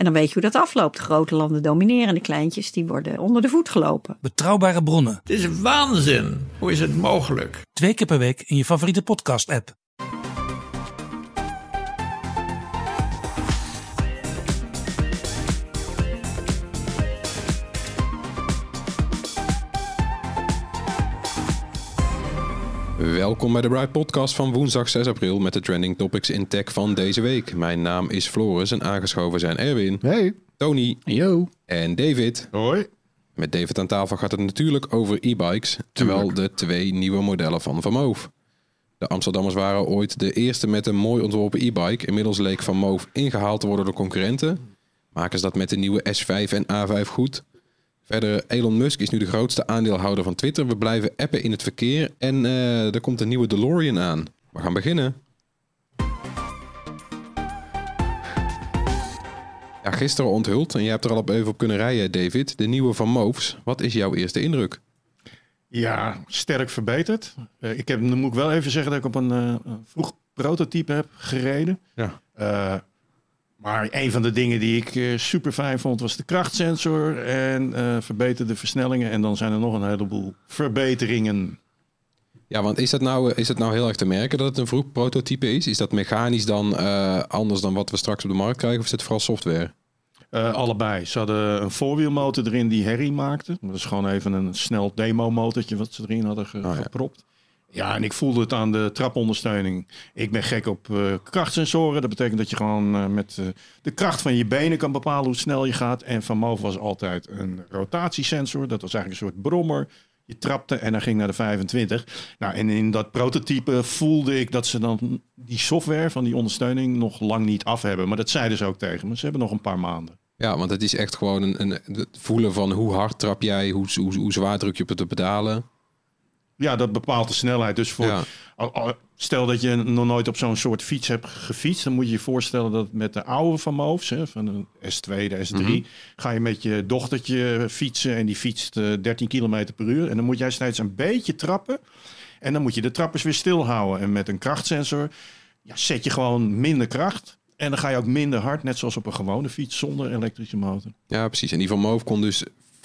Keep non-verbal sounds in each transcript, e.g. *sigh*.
En dan weet je hoe dat afloopt. De grote landen domineren en de kleintjes die worden onder de voet gelopen. Betrouwbare bronnen, Het is waanzin. Hoe is het mogelijk? twee keer per week in je favoriete podcast-app. Welkom bij de Bright Podcast van woensdag 6 april met de trending topics in tech van deze week. Mijn naam is Floris en aangeschoven zijn Erwin, Hey. Tony Yo. en David. Hoi. Met David aan tafel gaat het natuurlijk over e-bikes, terwijl de twee nieuwe modellen van Van Moof. De Amsterdammers waren ooit de eerste met een mooi ontworpen e-bike. Inmiddels leek Van Moof ingehaald te worden door concurrenten. Maken ze dat met de nieuwe S5 en A5 goed? Verder, Elon Musk is nu de grootste aandeelhouder van Twitter. We blijven appen in het verkeer en eh, er komt een nieuwe DeLorean aan. We gaan beginnen. Ja, gisteren onthuld, en jij hebt er al op even op kunnen rijden, David. De nieuwe van Moofs. Wat is jouw eerste indruk? Ja, sterk verbeterd. Eh, ik heb, dan moet ik wel even zeggen dat ik op een eh, een vroeg prototype heb gereden. Ja. Maar een van de dingen die ik eh, super fijn vond was de krachtsensor en eh, verbeterde versnellingen. En dan zijn er nog een heleboel verbeteringen. Ja, want is dat, nou, is het nou heel erg te merken dat het een vroeg prototype is? Is dat mechanisch dan eh, anders dan wat we straks op de markt krijgen? Of is het vooral software? Allebei. Ze hadden een voorwielmotor erin die herrie maakte. Dat is gewoon even een snel demo-motortje wat ze erin hadden ge- ja. gepropt. Ja, en ik voelde het aan de trapondersteuning. Ik ben gek op eh, krachtsensoren. Dat betekent dat je gewoon eh, met eh, de kracht van je benen kan bepalen hoe snel je gaat. En van Moof was altijd een rotatiesensor. Dat was eigenlijk een soort brommer. Je trapte en dan ging naar de 25. Nou, en in dat prototype voelde ik dat ze dan die software van die ondersteuning nog lang niet af hebben. Maar dat zeiden ze ook tegen me. Ze hebben nog een paar maanden. Ja, want het is echt gewoon een, een, het voelen van hoe hard trap jij, hoe, hoe, hoe zwaar druk je op de pedalen. Ja, dat bepaalt de snelheid. Dus voor, Ja. stel dat je nog nooit op zo'n soort fiets hebt gefietst, dan moet je je voorstellen dat met de oude van Moofs, hè, van de S2, de S3, Mhm. ga je met je dochtertje fietsen en die fietst eh, 13 km per uur. En dan moet jij steeds een beetje trappen. En dan moet je de trappers weer stilhouden. En met een krachtsensor ja, zet je gewoon minder kracht. En dan ga je ook minder hard, net zoals op een gewone fiets zonder elektrische motor. Ja, precies. En die van Moof kon dus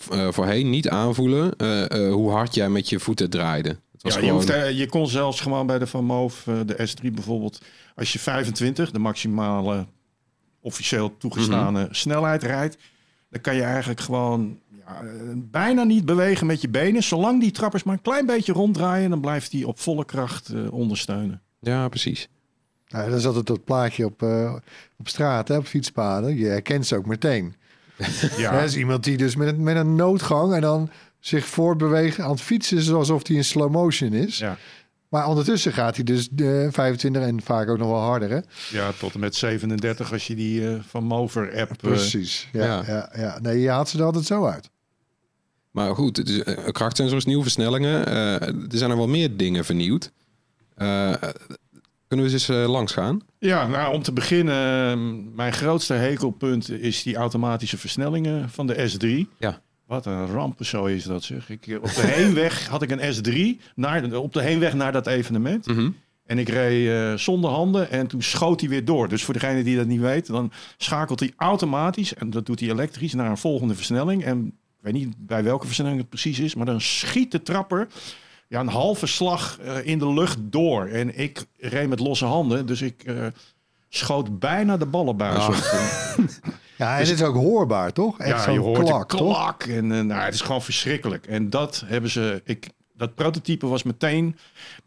eh, voorheen niet aanvoelen eh, eh, hoe hard jij met je voeten draaide. Het was Ja, je, hoeft, je kon zelfs gewoon bij de Van Moof, eh, de S3 bijvoorbeeld, als je 25, de maximale officieel toegestane Mhm. snelheid rijdt, dan kan je eigenlijk gewoon ja, bijna niet bewegen met je benen. Zolang die trappers maar een klein beetje ronddraaien, dan blijft die op volle kracht eh, ondersteunen. Ja, precies. Nou, dat is altijd dat plaatje op, eh, op straat, hè, op fietspaden. Je herkent ze ook meteen. *laughs* Ja, Dat is iemand die dus met, een- met een noodgang en dan zich voortbewegen aan het fietsen... is alsof hij in slow motion is. ja, Maar ondertussen gaat hij dus de 25 en vaak ook nog wel harder, hè? ja, tot en met 37 als je die eh, Van Mover app... eh, Precies. Ja, ja. ja. Ja, Nee, je haalt ze er altijd zo uit. Maar goed, het is, eh, krachtsensor is nieuw, versnellingen. Eh, er zijn er wel meer dingen vernieuwd. Eh, kunnen we eens uh, langs gaan? Ja, nou om te beginnen, eh, mijn grootste hekelpunt is die automatische versnellingen van de S3. Ja. Wat een rampenzooi is dat zeg. Ik, eh, op de heenweg had ik een S3, naar, op de heenweg naar dat evenement. En ik reed eh, zonder handen en toen schoot hij weer door. Dus voor degene die dat niet weet, dan schakelt hij automatisch, en dat doet hij elektrisch, naar een volgende versnelling. En ik weet niet bij welke versnelling het precies is, maar dan schiet de trapper ja, een halve slag eh, in de lucht door. En ik reed met losse handen, dus ik eh, schoot bijna de ballenbuis Ah. op. *laughs* Ja, en het is ook hoorbaar, toch? Echt ja, je hoort klak, toch? klak. En eh, nou, het is gewoon verschrikkelijk. En dat hebben ze... Ik, dat prototype was meteen...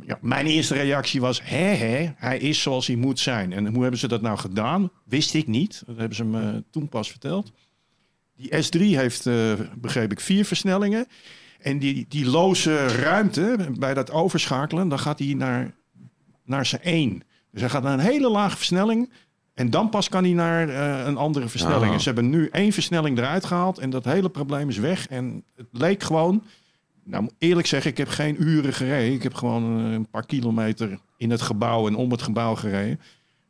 Ja, mijn eerste reactie was... Hé, hé, hij is zoals hij moet zijn. En hoe hebben ze dat nou gedaan? Wist ik niet. Dat hebben ze me toen pas verteld. Die S3 heeft, begreep ik, vier versnellingen. En die, die loze ruimte bij dat overschakelen... dan gaat hij naar, naar zijn één. Dus hij gaat naar een hele lage versnelling... En dan pas kan hij naar eh, een andere versnelling. Ah. En Ze hebben nu één versnelling eruit gehaald en dat hele probleem is weg. En het leek gewoon Nou, eerlijk zeggen, ik heb geen uren gereden. Ik heb gewoon eh, een paar kilometer in het gebouw en om het gebouw gereden.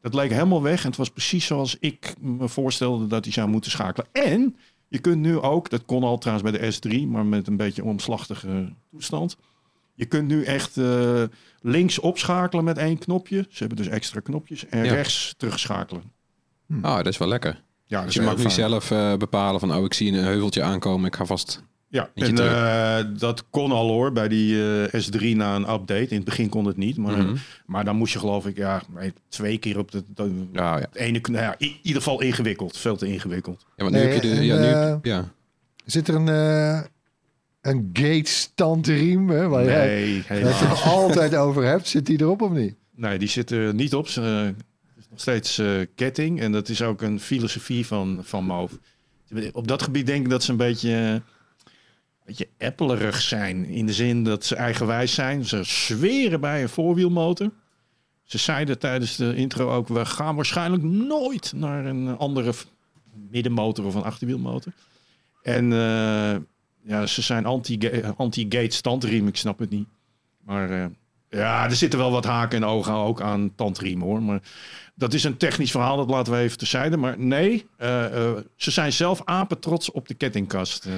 Dat leek helemaal weg en het was precies zoals ik me voorstelde dat hij zou moeten schakelen. En je kunt nu ook, dat kon al trouwens bij de S3, maar met een beetje omslachtige toestand. Je kunt nu echt eh, links opschakelen met één knopje. Ze hebben dus extra knopjes. En Ja. rechts terugschakelen. Ah, dat is wel lekker. Ja, Dus je mag nu zelf eh, bepalen van, oh, ik zie een heuveltje aankomen. Ik ga vast... Ja, en eh, dat kon al hoor bij die eh, S3 na een update. In het begin kon het niet, maar, Mhm. maar dan moest je geloof ik ja, twee keer op de, de, Ja, ja. het ene, nou ja, in ieder geval ingewikkeld, veel te ingewikkeld. ja want nu Nee, heb je de... en, Ja, nu, eh, ja. Zit er een, eh een gate standriem, hè, waar jij Nee, het helemaal. er altijd over hebt? Zit die erop of niet? nee, die zit er niet op. Ze, eh, het is nog steeds eh, ketting en dat is ook een filosofie van, van Moof. Op dat gebied denk ik dat ze een beetje, beetje appelerig zijn. In de zin dat ze eigenwijs zijn. Ze zweren bij een voorwielmotor. Ze zeiden tijdens de intro ook, we gaan waarschijnlijk nooit naar een andere middenmotor of een achterwielmotor. En eh, ja, ze zijn anti-ga- anti-gate standriem, ik snap het niet. Maar eh, ja, er zitten wel wat haken en ogen ook aan tandriem hoor. Maar dat is een technisch verhaal, dat laten we even terzijde. Maar nee, eh, ze zijn zelf apen trots op de kettingkast.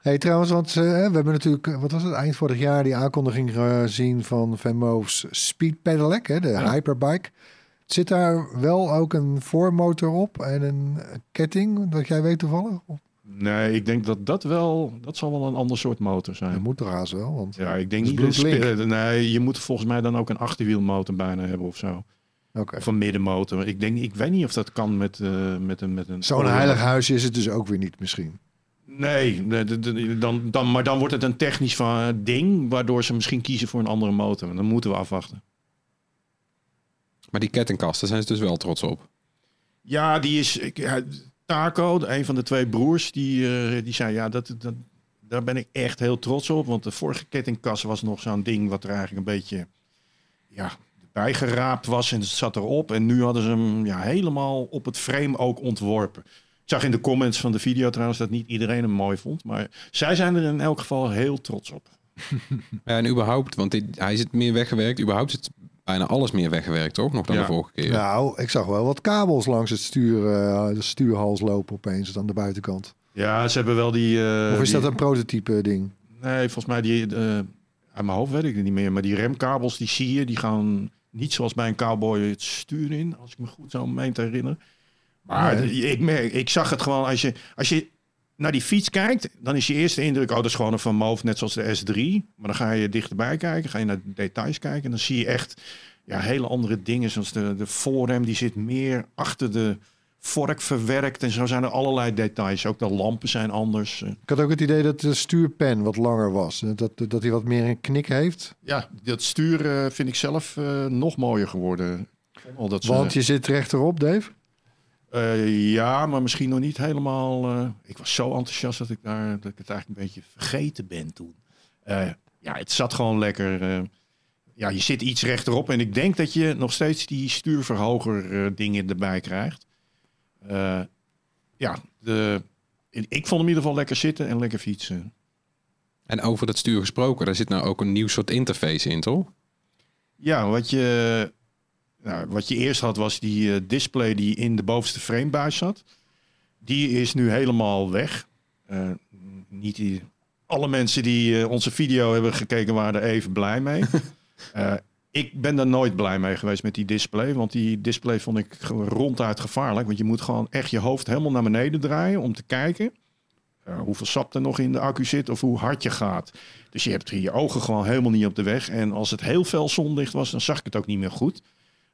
Eh. Hey, trouwens, want eh, we hebben natuurlijk, eh, wat was het, eind vorig jaar die aankondiging gezien van Van Moof's Speed Pedelec, hè, de Ja. hyperbike. Zit daar wel ook een voormotor op en een ketting, dat jij weet toevallig? Nee, ik denk dat dat wel, dat zal wel een ander soort motor zijn. Dat moet haast wel, want... Ja, ik denk Dat niet. eh, nee, je moet volgens mij dan ook een achterwielmotor bijna hebben of zo. Oké. Of een middenmotor. Ik denk, ik weet niet of dat kan met, eh, met een met een. Zo'n heilig huisje is het dus ook weer niet misschien. Nee, dan, dan, maar dan wordt het een technisch van, ding, waardoor ze misschien kiezen voor een andere motor. Dan moeten we afwachten. Maar die kettingkast, daar zijn ze dus wel trots op. Ja, die is. Ik, Taco, een van de twee broers, die, eh, die zei: Ja, dat, dat, daar ben ik echt heel trots op. Want de vorige kettingkast was nog zo'n ding wat er eigenlijk een beetje. Ja, bijgeraapt was en het zat erop. En nu hadden ze hem ja, helemaal op het frame ook ontworpen. Ik zag in de comments van de video trouwens dat niet iedereen hem mooi vond. Maar zij zijn er in elk geval heel trots op. *laughs* En überhaupt, want dit, hij zit meer weggewerkt. Überhaupt zit bijna alles meer weggewerkt, toch? Nog dan Ja. de vorige keer. Nou, ik zag wel wat kabels langs het stuur, eh, de stuurhals lopen opeens aan de buitenkant. Ja, ze hebben wel die. eh, of is die- dat een prototype ding? Nee, volgens mij die. eh uit mijn hoofd weet ik het niet meer. Maar die remkabels die zie je, die gaan niet zoals bij een cowboy het stuur in. Als ik me goed zo meen te herinneren. Maar Nee. ik, merk, ik zag het gewoon als je, als je naar die fiets kijkt, dan is je eerste indruk, oh, dat is gewoon een Van Moof, net zoals de S3. Maar dan ga je dichterbij kijken, ga je naar de details kijken. En dan zie je echt ja, hele andere dingen, zoals de, de voorrem, die zit meer achter de vork verwerkt. En zo zijn er allerlei details. Ook de lampen zijn anders. Ik had ook het idee dat de stuurpen wat langer was. Dat, dat hij wat meer een knik heeft. Ja, dat stuur eh, vind ik zelf eh, nog mooier geworden. Al dat ze- Want je zit rechterop, Dave. Eh, ja, maar misschien nog niet helemaal. eh, ik was zo enthousiast dat ik, daar, dat ik het eigenlijk een beetje vergeten ben toen. Eh, ja, het zat gewoon lekker. ja, je zit iets rechterop en ik denk dat je nog steeds die stuurverhoger dingen erbij krijgt. Ja, de, ik vond hem in ieder geval lekker zitten en lekker fietsen. En over dat stuur gesproken, daar zit nou ook een nieuw soort interface in, toch? Ja, wat je, nou, wat je eerst had was die eh, display die in de bovenste framebuis zat. Die is nu helemaal weg. Eh, niet die, alle mensen die eh, onze video hebben gekeken waren er even blij mee. *laughs* Ik ben er nooit blij mee geweest met die display. Want die display vond ik ronduit gevaarlijk. Want je moet gewoon echt je hoofd helemaal naar beneden draaien om te kijken. hoeveel sap er nog in de accu zit of hoe hard je gaat. Dus je hebt je ogen gewoon helemaal niet op de weg. En als het heel fel zonlicht was, dan zag ik het ook niet meer goed.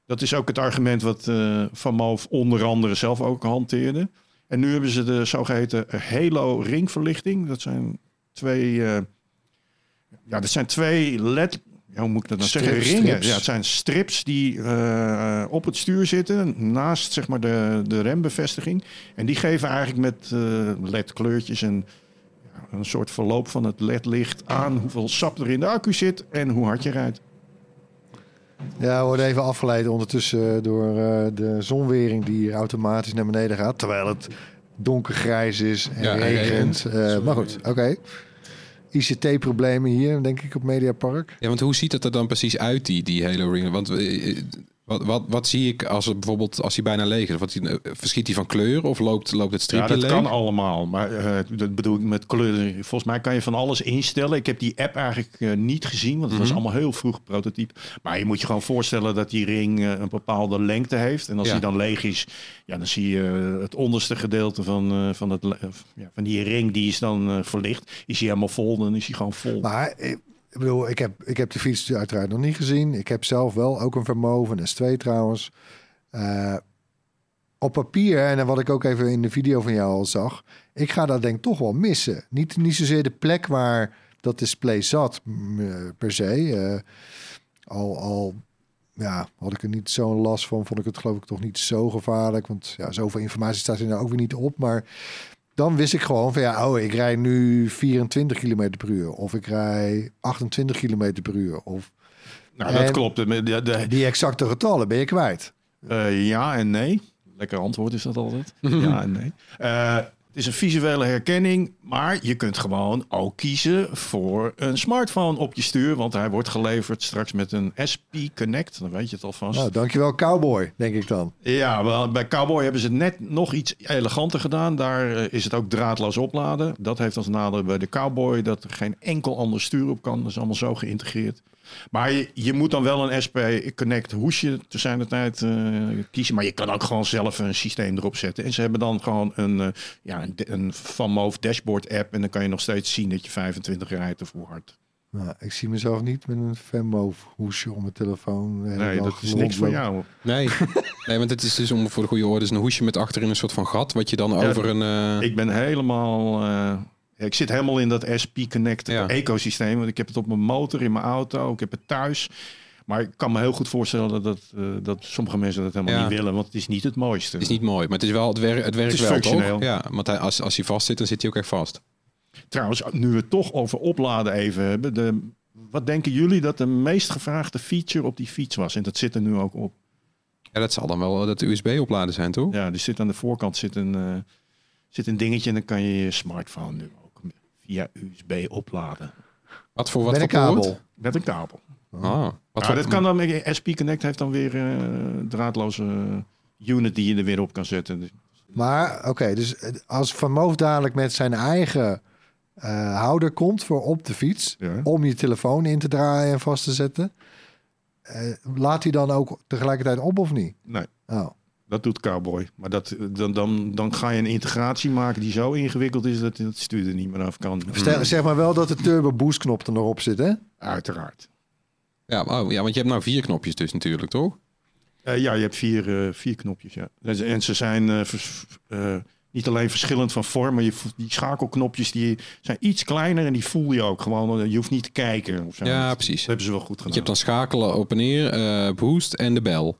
Dat is ook het argument wat eh, Van Moof onder andere zelf ook hanteerde. En nu hebben ze de zogeheten Halo ringverlichting. Dat zijn twee, eh, ja, dat zijn twee led, ja, hoe moet ik dat nou zeggen? Strips, Ringen. strips. Ja, het zijn strips die eh, op het stuur zitten, naast zeg maar de, de rembevestiging. En die geven eigenlijk met eh LED-kleurtjes en een soort verloop van het LED-licht aan hoeveel sap er in de accu zit en hoe hard je rijdt. Ja, we worden even afgeleid ondertussen door eh, de zonwering die hier automatisch naar beneden gaat. Terwijl het donkergrijs is en Ja, regent. Eh, maar goed, oké. ICT-problemen hier, denk ik, op Mediapark. Ja, want hoe ziet het er dan precies uit, die, die hele ring? Want eh, wat, wat, wat zie ik als het bijvoorbeeld als hij bijna leeg is? Wat, hij- verschiet hij van kleur of loopt, loopt het Ja, stripje dat leeg? kan allemaal. Maar eh, dat bedoel ik met kleuren. Volgens mij kan je van alles instellen. Ik heb die app eigenlijk eh, niet gezien, want het was Mhm. allemaal heel vroeg prototype. Maar je moet je gewoon voorstellen dat die ring eh, een bepaalde lengte heeft. En als Ja. die dan leeg is, ja, dan zie je eh, het onderste gedeelte van, eh, van, het, ja, van die ring, die is dan eh, verlicht. Is hij helemaal vol, dan is hij gewoon vol. Maar ik, bedoel, ik heb, ik heb de fiets uiteraard nog niet gezien. Ik heb zelf wel ook een Vermove, een S2 trouwens. Eh, op papier, en wat ik ook even in de video van jou al zag... ik ga dat denk ik toch wel missen. Niet, niet zozeer de plek waar dat display zat, eh, per se. Eh, al, al ja, had ik er niet zo'n last van, vond ik het geloof ik toch niet zo gevaarlijk. Want ja, zoveel informatie staat er nou ook weer niet op. Maar dan wist ik gewoon van ja, oh, ik rij nu 24 km per uur. Of ik rij 28 km per uur. Of nou, dat klopt. De, de, de- die exacte getallen ben je kwijt. Eh, ja en nee. Lekker antwoord is dat altijd. *laughs* ja en nee. Eh, het is een visuele herkenning, maar je kunt gewoon ook kiezen voor een smartphone op je stuur, want hij wordt geleverd straks met een SP Connect. Dan weet je het alvast. Nou, dankjewel cowboy, denk ik dan. Ja, wel, bij Cowboy hebben ze het net nog iets eleganter gedaan. Daar eh, is het ook draadloos opladen. Dat heeft als nadeel bij de Cowboy dat er geen enkel ander stuur op kan. Dat is allemaal zo geïntegreerd. Maar je, je moet dan wel een SP Connect hoesje te zijn de tijd eh, kiezen. Maar je kan ook gewoon zelf een systeem erop zetten. En ze hebben dan gewoon een, eh, ja, een, een Van Moof dashboard app. En dan kan je nog steeds zien dat je 25 rijdt of hoe hard. Nou, ik zie mezelf niet met een Venmove hoesje om mijn telefoon. Nee, dat is niks voor jou. Nee. *laughs* nee, want het is dus om voor de goede orde is een hoesje met achterin een soort van gat, wat je dan Ja, over een. eh, Ik ben helemaal. Ik zit helemaal in dat SP Connect Ja. ecosysteem. Want ik heb het op mijn motor, in mijn auto, ik heb het thuis. Maar ik kan me heel goed voorstellen dat, dat, eh, dat sommige mensen dat helemaal Ja. niet willen. Want het is niet het mooiste. Het is niet mooi, maar het is wel het, het werkt is wel functioneel. toch? Ja, want hij, als, als hij vast zit, dan zit hij ook echt vast. Trouwens, nu we het toch over opladen even hebben. De, wat denken jullie dat de meest gevraagde feature op die fiets was? En dat zit er nu ook op. Ja, dat zal dan wel dat USB opladen zijn, toch? Ja, er zit aan de voorkant zit een, eh, zit een dingetje. En dan kan je je smartphone nu via USB opladen. Wat voor wat Met voor een poort? kabel. Met een kabel. Ah, wat Ja, voor- dat kan dan. SP Connect heeft dan weer eh, draadloze unit die je er weer op kan zetten. Maar oké, dus als Van Moof dadelijk met zijn eigen eh, houder komt voor op de fiets... Ja. om je telefoon in te draaien en vast te zetten... eh, laat hij dan ook tegelijkertijd op of niet? Nee, Oh. Dat doet Cowboy. Maar dat, dan, dan, dan ga je een integratie maken die zo ingewikkeld is dat het stuur er niet meer af kan. Stel, Zeg maar wel dat de turbo boost knop er nog op zit, hè? Uiteraard. Ja, oh, ja, want je hebt nou vier knopjes dus natuurlijk, toch? Eh, ja, je hebt vier, eh, vier knopjes. Ja. En ze- En ze zijn eh, vers- niet alleen verschillend van vorm, maar je, die schakelknopjes die zijn iets kleiner en die voel je ook gewoon. Je hoeft niet te kijken. Of zo. Ja, precies. Dat hebben ze wel goed gedaan. je hebt dan schakelen op en neer, eh, boost en de bel.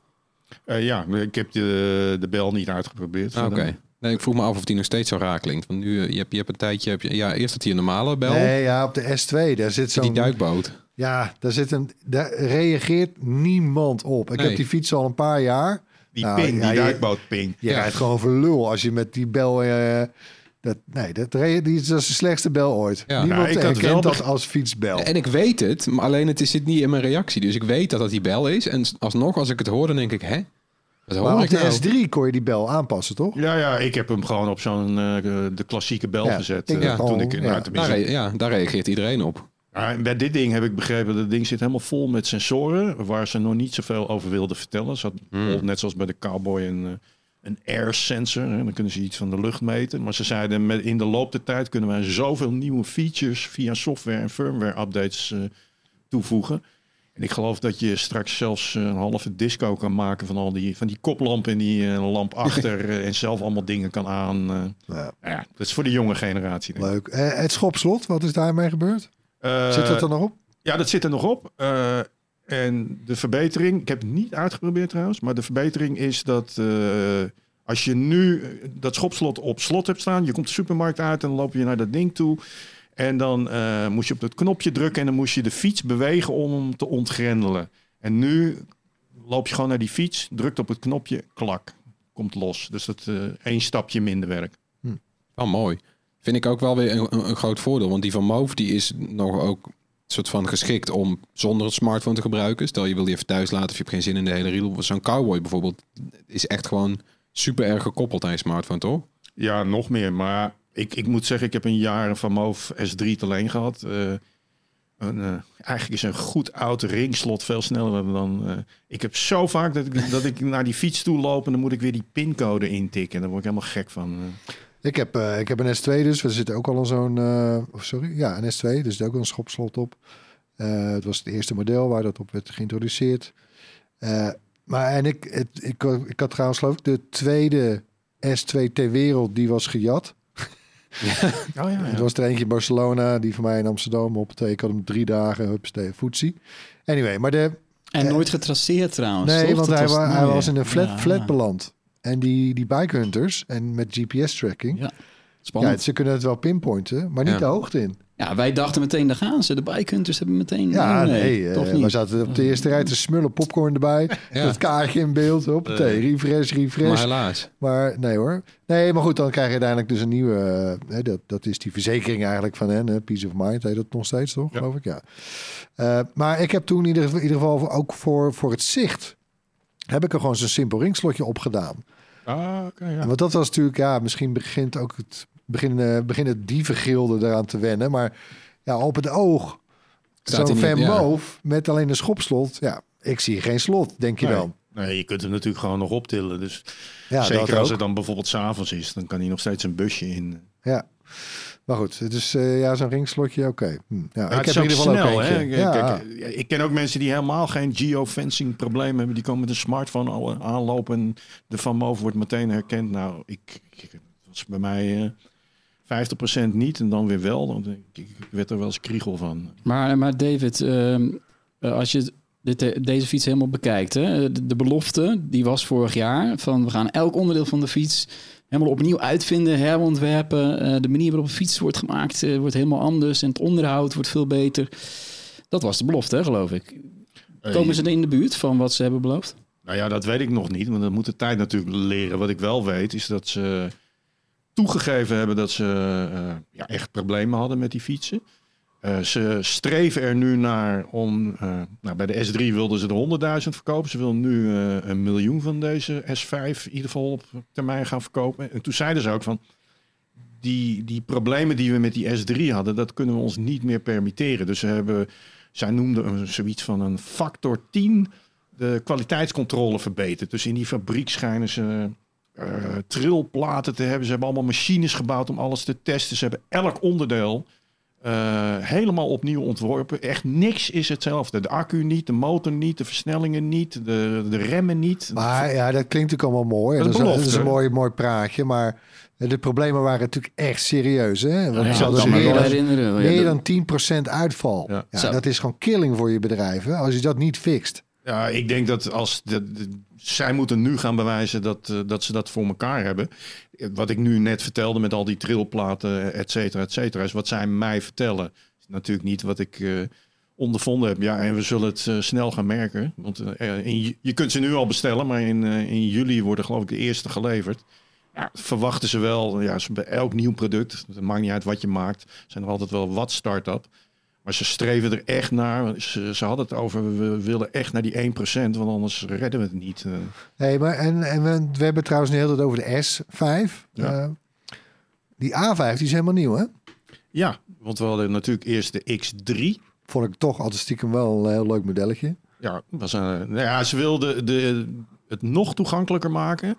Eh, ja, ik heb de, de bel niet uitgeprobeerd. Ah, Oké. Nee, ik vroeg me af of die nog steeds zo raar klinkt. Want nu, eh, je hebt, je hebt een tijdje... Heb je, ja, eerst had hij een normale bel. Nee, ja, op de S2, daar zit zo'n... die duikboot. Ja, daar, zit een, daar reageert niemand op. Ik Nee. heb die fiets al een paar jaar. Die Nou, ping, ja, die je- duikbootping. Je Ja. rijdt gewoon voor lul als je met die bel... eh, dat, nee, dat, die is dat is de slechtste bel ooit. Ja. Niemand Nou, ik herkent wel dat als fietsbel. En ik weet het, maar alleen het is- zit niet in mijn reactie. Dus ik weet dat dat die bel is. En alsnog, als ik het hoor, dan denk ik, hè? Wat hoor maar op ik de nou? S3 kon je die bel aanpassen, toch? Ja, ja, ik heb hem gewoon op zo'n eh, de klassieke bel Ja, gezet. ik eh, toen ik in ja. nou, tenminste- Daar, re- ja, daar reageert iedereen op. Ja, en bij dit ding heb ik begrepen, dat ding zit helemaal vol met sensoren, waar ze nog niet zoveel over wilden vertellen. Ze had Hmm. net zoals bij de Cowboy een, eh, een air sensor, hè, dan kunnen ze iets van de lucht meten. Maar ze zeiden, met, in de loop der tijd kunnen wij zoveel nieuwe features via software en firmware updates eh, toevoegen. En ik geloof dat je straks zelfs eh, een halve disco kan maken van al die, van die koplamp en die eh, lamp *laughs* achter en zelf allemaal dingen kan aan. eh. Ja. ja, dat is voor de jonge generatie. denk ik. Leuk. Eh, het schopslot, wat is daarmee gebeurd? Eh, Zit dat er nog op? ja, dat zit er nog op. En de verbetering, ik heb het niet uitgeprobeerd trouwens, maar de verbetering is dat eh, als je nu eh, dat schopslot op slot hebt staan, je komt de supermarkt uit en dan loop je naar dat ding toe. En dan eh, moest je op dat knopje drukken en dan moest je de fiets bewegen om hem te ontgrendelen. En nu loop je gewoon naar die fiets, drukt op het knopje, klak, komt los. Dus dat eh één stapje minder werk. Oh, mooi. Vind ik ook wel weer een, een, groot voordeel. Want die van Move die is nog ook soort van geschikt om zonder het smartphone te gebruiken. Stel je wil die even thuis laten of je hebt geen zin in de hele reel. Zo'n cowboy bijvoorbeeld is echt gewoon super erg gekoppeld aan je smartphone, toch? Ja, nog meer. Maar ik, ik moet zeggen, ik heb een jaar van Move S3 te leen gehad. Eh, een, eh, eigenlijk is een goed oud ringslot veel sneller dan... eh, ik heb zo vaak dat ik, dat ik naar die fiets toe loop... en dan moet ik weer die pincode intikken. Daar word ik helemaal gek van. Ik heb, eh, ik heb een S2 dus. We zitten ook al aan zo'n... eh, sorry, ja, een S2. Dus er zit ook een schopslot op. Eh, het was het eerste model waar dat op werd geïntroduceerd. Eh, maar en ik, het, ik, ik had trouwens geloof ik de tweede S2 ter wereld die was gejat. *laughs* Oh ja, ja. Het was er eentje in Barcelona, die van mij in Amsterdam op. Ik had hem drie dagen, hupstee, foetsie. Anyway, maar de... En nooit getraceerd trouwens. Nee, toch? want hij, was hij was in een flat, Ja. flat beland. En die, die bike hunters en met GPS-tracking... Ja, Ja, spannend. ze kunnen het wel pinpointen, maar niet Ja. de hoogte in. Ja, wij dachten meteen, daar gaan ze. De bikehunters hebben meteen... Ja, nee, nee, eh, toch niet. we zaten op de eerste rij te smullen, popcorn erbij, *laughs* Ja. het kaartje in beeld, hoppatee, refresh, refresh. Maar helaas. Maar nee hoor. Nee, maar goed, dan krijg je uiteindelijk dus een nieuwe. eh, hè, dat, dat is die verzekering eigenlijk van hen. hè, Peace of Mind heet dat nog steeds, toch? Ja. Geloof ik, ja. Eh, maar ik heb toen in ieder, in ieder geval ook voor, voor het zicht... heb ik er gewoon zo'n simpel ringslotje op gedaan. Ah, ja. Want dat was natuurlijk... Ja, misschien begint ook het... Beginnen, beginnen het dievengilde eraan te wennen. Maar ja, op het oog... Staat Zo'n Van ja. Moof met alleen een schopslot. Ja, ik zie geen slot, denk je Nee. dan. Nee, je kunt hem natuurlijk gewoon nog optillen. Dus Ja, zeker als het dan bijvoorbeeld s'avonds is, dan kan hij nog steeds een busje in. Ja. Maar goed, dus eh, ja, zo'n ringslotje, oké. Hm. Ja, Ja, ik het heb is in ieder geval snel, ook hè? eentje. Ja, Kijk, eh, ik ken ook mensen die helemaal geen geofencing probleem hebben. Die komen met een smartphone al aanlopen en de Van Moof wordt meteen herkend. Nou, ik, ik dat was bij mij eh 50% niet en dan weer wel. Want ik, ik werd er wel eens kriegel van. Maar, maar David, ehm, eh, als je dit, eh, deze fiets helemaal bekijkt, hè, de, de belofte die was vorig jaar van we gaan elk onderdeel van de fiets helemaal opnieuw uitvinden, herontwerpen. Eh, de manier waarop een fiets wordt gemaakt eh, wordt helemaal anders en het onderhoud wordt veel beter. Dat was de belofte, hè, geloof ik. Komen ze er in de buurt van wat ze hebben beloofd? Nou ja, dat weet ik nog niet, want dat moet de tijd natuurlijk leren. Wat ik wel weet is dat ze toegegeven hebben dat ze eh, ja, echt problemen hadden met die fietsen. Eh, ze streven er nu naar om, eh, nou, bij de S3 wilden ze er 100.000 verkopen. Ze willen nu eh, een miljoen van deze S5 in ieder geval op termijn gaan verkopen. En toen zeiden ze ook van, die, die problemen die we met die S3 hadden, dat kunnen we ons niet meer permitteren. Dus ze hebben, zij noemden zoiets van een factor 10 de kwaliteitscontrole verbeterd. Dus in die fabriek schijnen ze trilplaten te hebben. Ze hebben allemaal machines gebouwd om alles te testen. Ze hebben elk onderdeel eh, helemaal opnieuw ontworpen. Echt niks is hetzelfde. De accu niet, de motor niet, de versnellingen niet, de, de remmen niet. Maar ja, dat klinkt natuurlijk allemaal mooi. En Dat Dat, is is, dat is een belofte. mooi, mooi praatje. Maar de problemen waren natuurlijk echt serieus. Hè? Want Ja, hadden meer, dan, meer dan 10% uitval. Ja. Dat is gewoon killing voor je bedrijven. Als je dat niet fixt. Ja, ik denk dat als de, de- zij moeten nu gaan bewijzen dat, eh, dat ze dat voor elkaar hebben. Wat ik nu net vertelde met al die trilplaten, et cetera, et cetera, is wat zij mij vertellen. Is natuurlijk niet wat ik eh, ondervonden heb. Ja, en we zullen het eh, snel gaan merken. Want eh, je kunt ze nu al bestellen, maar in, in juli worden geloof ik de eerste geleverd. Ja, verwachten ze wel, ja, bij elk nieuw product, het maakt niet uit wat je maakt, zijn er altijd wel wat start-up. Maar ze streven er echt naar. Ze, ze hadden het over, we willen echt naar die 1%, want anders redden we het niet. Eh, Hey, maar en, en we, we hebben trouwens de hele tijd over de S5. Ja. Eh, die A5 die is helemaal nieuw, hè? ja, want we hadden natuurlijk eerst de X3. Vond ik toch altijd stiekem wel een heel leuk modelletje. Ja, was een, nou ja, ze wilden de, het nog toegankelijker maken.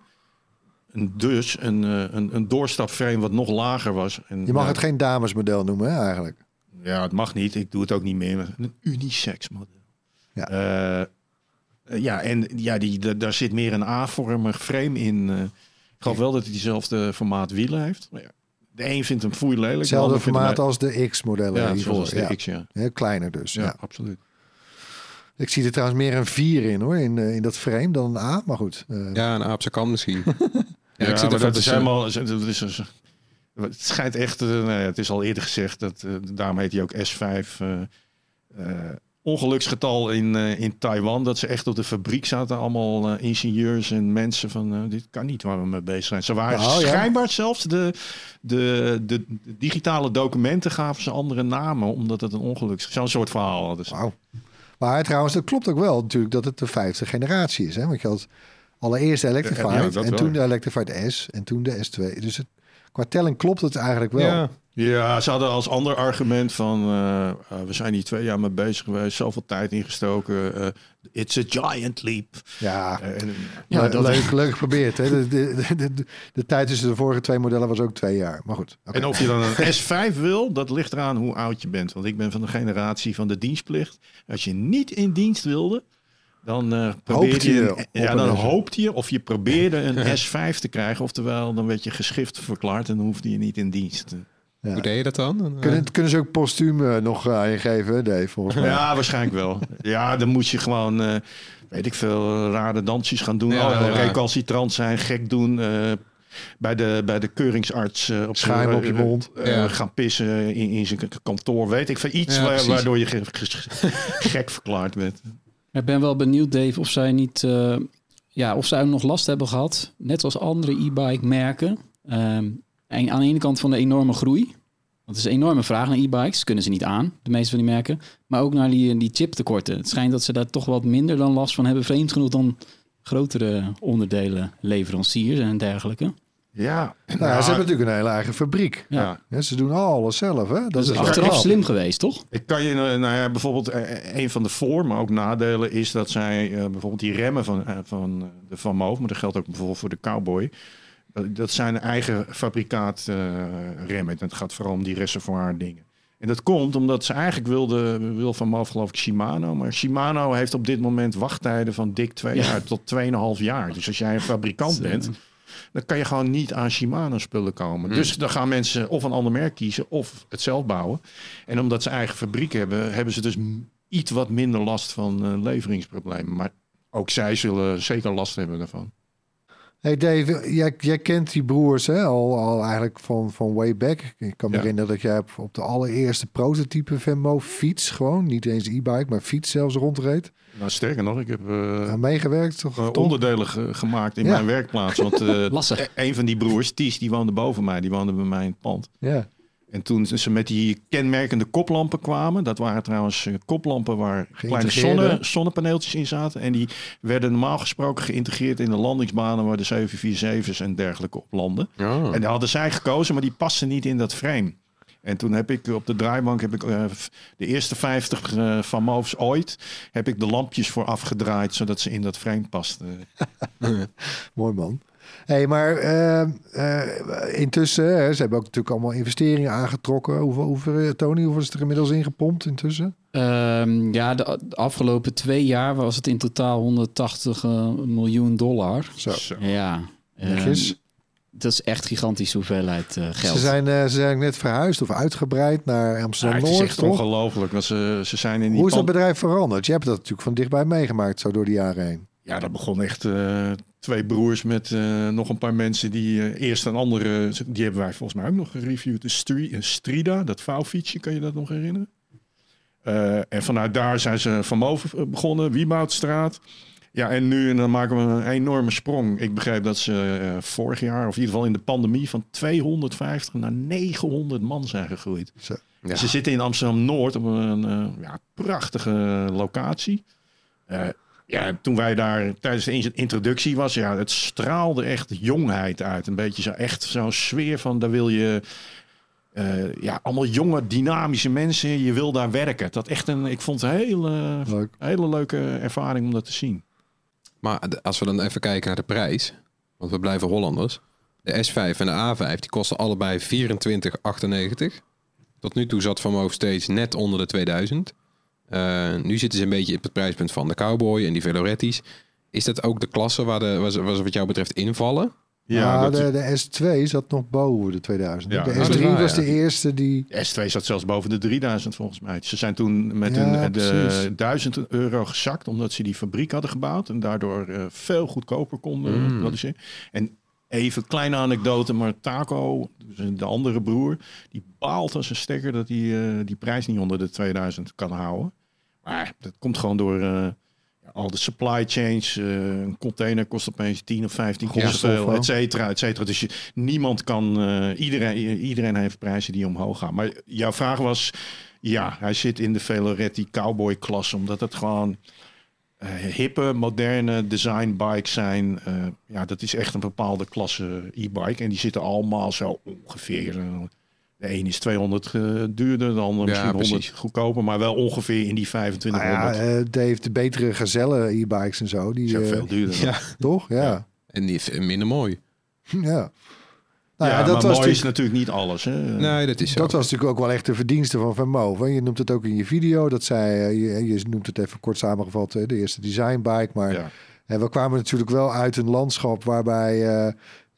En dus een, eh, een, een doorstapframe wat nog lager was. En, Je mag ja, het geen damesmodel noemen, hè, eigenlijk. Ja, het mag niet. Ik doe het ook niet meer. Een unisex model. Ja. Eh, eh, ja, en ja, die, da- daar zit meer een A-vormig frame in. eh. ik geloof wel dat hij diezelfde formaat wielen heeft. Maar ja, de een vindt hem foei lelijk. de Hetzelfde ander vindt formaat hem- als de X-modellen. Ja, zoals de ja. X, ja. Heel kleiner dus. Ja, Ja. absoluut. Ik zie er trouwens meer een 4 in hoor, in, in dat frame dan een A. Maar goed. eh, Ja, een aapse kan misschien. ja, *laughs* Ja, ik zit maar even dat is zeggen. helemaal... Dat is, een- het schijnt echt... eh, nou ja, het is al eerder gezegd, dat, eh daarom heet hij ook S5. eh, ongeluksgetal in, in Taiwan. Dat ze echt op de fabriek zaten. Allemaal ingenieurs en mensen van dit kan niet waar we mee bezig zijn. Ze waren Oh, ja. schijnbaar zelfs de, de, de, de digitale documenten gaven ze andere namen. Omdat het een ongeluk is. Zo'n soort verhaal hadden ze. Wauw. Maar trouwens, dat klopt ook wel natuurlijk dat het de vijfde generatie is. Hè? Want je had allereerst de Electrified Ja, ja, dat en toen de Electrified S en toen de S2. Dus het, qua telling klopt het eigenlijk wel. Ja. Ja, ze hadden als ander argument van... eh, eh, we zijn hier twee jaar mee bezig geweest. Zoveel tijd ingestoken. eh, it's a giant leap. Ja, en- ja dat- leuk, leuk geprobeerd. Hè? De, de, de, de, de tijd tussen de vorige twee modellen was ook twee jaar. Maar goed. oké. En of je dan een *laughs* S5 wil, dat ligt eraan hoe oud je bent. Want ik ben van de generatie van de dienstplicht. Als je niet in dienst wilde, dan uh, je je, op ja, dan S5. hoopte je of je probeerde een *laughs* S5 te krijgen. Oftewel, dan werd je geschift verklaard en dan hoefde je niet in dienst. Ja. Hoe deed je dat dan? Eh, Kunnen, kunnen ze ook postuum eh, nog aan je geven, hè, Dave? Volgens mij. Ja, waarschijnlijk wel. Ja, dan moet je gewoon, eh, weet ik veel, rare dansjes gaan doen. Ja, Oh, recalcitrant zijn, gek doen. eh, bij, de, bij de keuringsarts op Schuim op je mond. eh, Ja. gaan pissen in, in zijn kantoor. Weet ik veel. Iets waardoor je ge- ge- *laughs* gek verklaard bent. Ik ben wel benieuwd, Dave, of zij niet, eh, ja, of zij nog last hebben gehad, net als andere e-bike merken. Ehm, en aan de ene kant van de enorme groei. Want er is een enorme vraag naar e-bikes, kunnen ze niet aan, de meeste van die merken. Maar ook naar die, die chiptekorten. Het schijnt dat ze daar toch wat minder dan last van hebben, vreemd genoeg dan grotere onderdelen, leveranciers en dergelijke. Ja, Nou, ze hebben natuurlijk een hele eigen fabriek. ja. Ja, ze doen alles zelf, hè? Dat, Dat is achteraf slim geweest, toch? Ik kan je, eh, nou ja, bijvoorbeeld eh, een van de voor, maar ook nadelen is dat zij eh, bijvoorbeeld die remmen van, eh, van eh, de Van Moof, maar dat geldt ook bijvoorbeeld voor de Cowboy. Dat, dat zijn eigen fabrikaat eh, remmen. Het gaat vooral om die reservoir dingen. En dat komt omdat ze eigenlijk wilde, wil Van Moof geloof ik Shimano. Maar Shimano heeft op dit moment wachttijden van dik twee Ja. jaar tot 2,5 jaar. Dus als jij een fabrikant bent, dan kan je gewoon niet aan Shimano spullen komen. Dus dan gaan mensen of een ander merk kiezen of het zelf bouwen. En omdat ze eigen fabriek hebben, hebben ze dus iets wat minder last van eh, leveringsproblemen. Maar ook zij zullen zeker last hebben daarvan. Hey Dave, jij, jij kent die broers hè, al, al eigenlijk van, van way back. Ik kan me Ja. herinneren dat jij op- de allereerste prototype Venmo fiets gewoon, niet eens e-bike, maar fiets zelfs rondreed. Nou, sterker nog, ik heb eh, meegewerkt, toch? eh, onderdelen ge- gemaakt in Ja. mijn werkplaats. Want eh, *laughs* e- een van die broers, Ties, die woonde boven mij. Die woonde bij mij in het pand. Ja. En toen ze met die kenmerkende koplampen kwamen, dat waren trouwens eh, koplampen waar kleine zonne, zonnepaneeltjes in zaten. En die werden normaal gesproken geïntegreerd in de landingsbanen waar de 747's en dergelijke op landen. Oh. En daar hadden zij gekozen, maar die pasten niet in dat frame. En toen heb ik op de draaibank heb ik, eh, de eerste 50 eh, van Moofs ooit, heb ik de lampjes voor afgedraaid, zodat ze in dat frame pasten. *laughs* Mooi man. Hey, maar eh, eh, intussen, hè, ze hebben ook natuurlijk allemaal investeringen aangetrokken. Hoeveel, hoeveel, eh, Tony, hoeveel is er inmiddels ingepompt intussen? Ehm, ja, de, de afgelopen twee jaar was het in totaal 180 eh, miljoen dollar. Zo. Zo. Ja, ehm, dat is echt gigantische hoeveelheid geld. Ze zijn, eh, ze zijn net verhuisd of uitgebreid naar Ja, Amsterdam het is Noord, echt toch? ongelooflijk. want Ze, ze zijn in die Hoe is dat bedrijf veranderd? Je hebt dat natuurlijk van dichtbij meegemaakt, zo door de jaren heen. Ja, dat begon echt eh, twee broers met eh, nog een paar mensen die eh, eerst een andere... Die hebben wij volgens mij ook nog gereviewd. De Stri- Strida, dat vouwfietsje, kan je dat nog herinneren? Eh, en vanuit daar zijn ze van boven begonnen, Wieboudstraat. Ja, en nu en dan maken we een enorme sprong. Ik begreep dat ze vorig jaar, of in ieder geval in de pandemie, van 250 naar 900 man zijn gegroeid. Zo. Ja. Ze zitten in Amsterdam-Noord op een eh, ja, prachtige locatie. Ja, toen wij daar tijdens de in- introductie was, ja, het straalde echt jongheid uit. Een beetje zo echt zo'n sfeer van, daar wil je... eh, ja, allemaal jonge, dynamische mensen. Je wil daar werken. Dat echt een, ik vond het een hele, Leuk. hele leuke ervaring om dat te zien. Maar als we dan even kijken naar de prijs, want we blijven Hollanders. De S5 en de A5 die kosten allebei 24,98. Tot nu toe zat Van Moof steeds net onder de 2000. Eh, nu zitten ze een beetje op het prijspunt van de Cowboy en die Veloretti's. Is dat ook de klasse waar, de, waar ze, waar ze wat jou betreft invallen? Ja, de, de S2 zat nog boven de 2000. Ja, de nou, S3 dat is waar, was ja. de eerste die... De S2 zat zelfs boven de 3000 volgens mij. Ze zijn toen met Ja, een, de precies. 1000 euro gezakt omdat ze die fabriek hadden gebouwd en daardoor eh, veel goedkoper konden Mm. produceren. En even kleine anekdote, maar Taco, dus de andere broer, die baalt als een stekker dat hij eh, die prijs niet onder de 2000 kan houden. Maar dat komt gewoon door eh, al de supply chains. eh, een container kost opeens 10 of 15 keer zoveel, et cetera, et cetera. Dus je, niemand kan, eh, iedereen, iedereen heeft prijzen die omhoog gaan. Maar jouw vraag was, ja, hij zit in de Veloretti cowboy klasse, omdat het gewoon hippe, moderne design bikes zijn. Ja, dat is echt een bepaalde klasse e-bike. En die zitten allemaal zo ongeveer. De een is 200 eh, duurder, de ander misschien 100 precies. goedkoper, maar wel ongeveer in die Nou ja, 2500. eh, Dave, de betere gazelle e-bikes en zo. Die, zijn eh, veel duurder. *laughs* Ja, Toch? Ja. en die is minder mooi. *laughs* ja. Nou ja, ja, dat maar was mooi is natuurlijk, niet alles. Hè? Nee, dat is zo. dat was natuurlijk ook wel echt de verdienste van Van Moof. Je noemt het ook in je video. Dat zij, je, je noemt het even kort samengevat, de eerste designbike. Maar Ja. hè, we kwamen natuurlijk wel uit een landschap waarbij eh,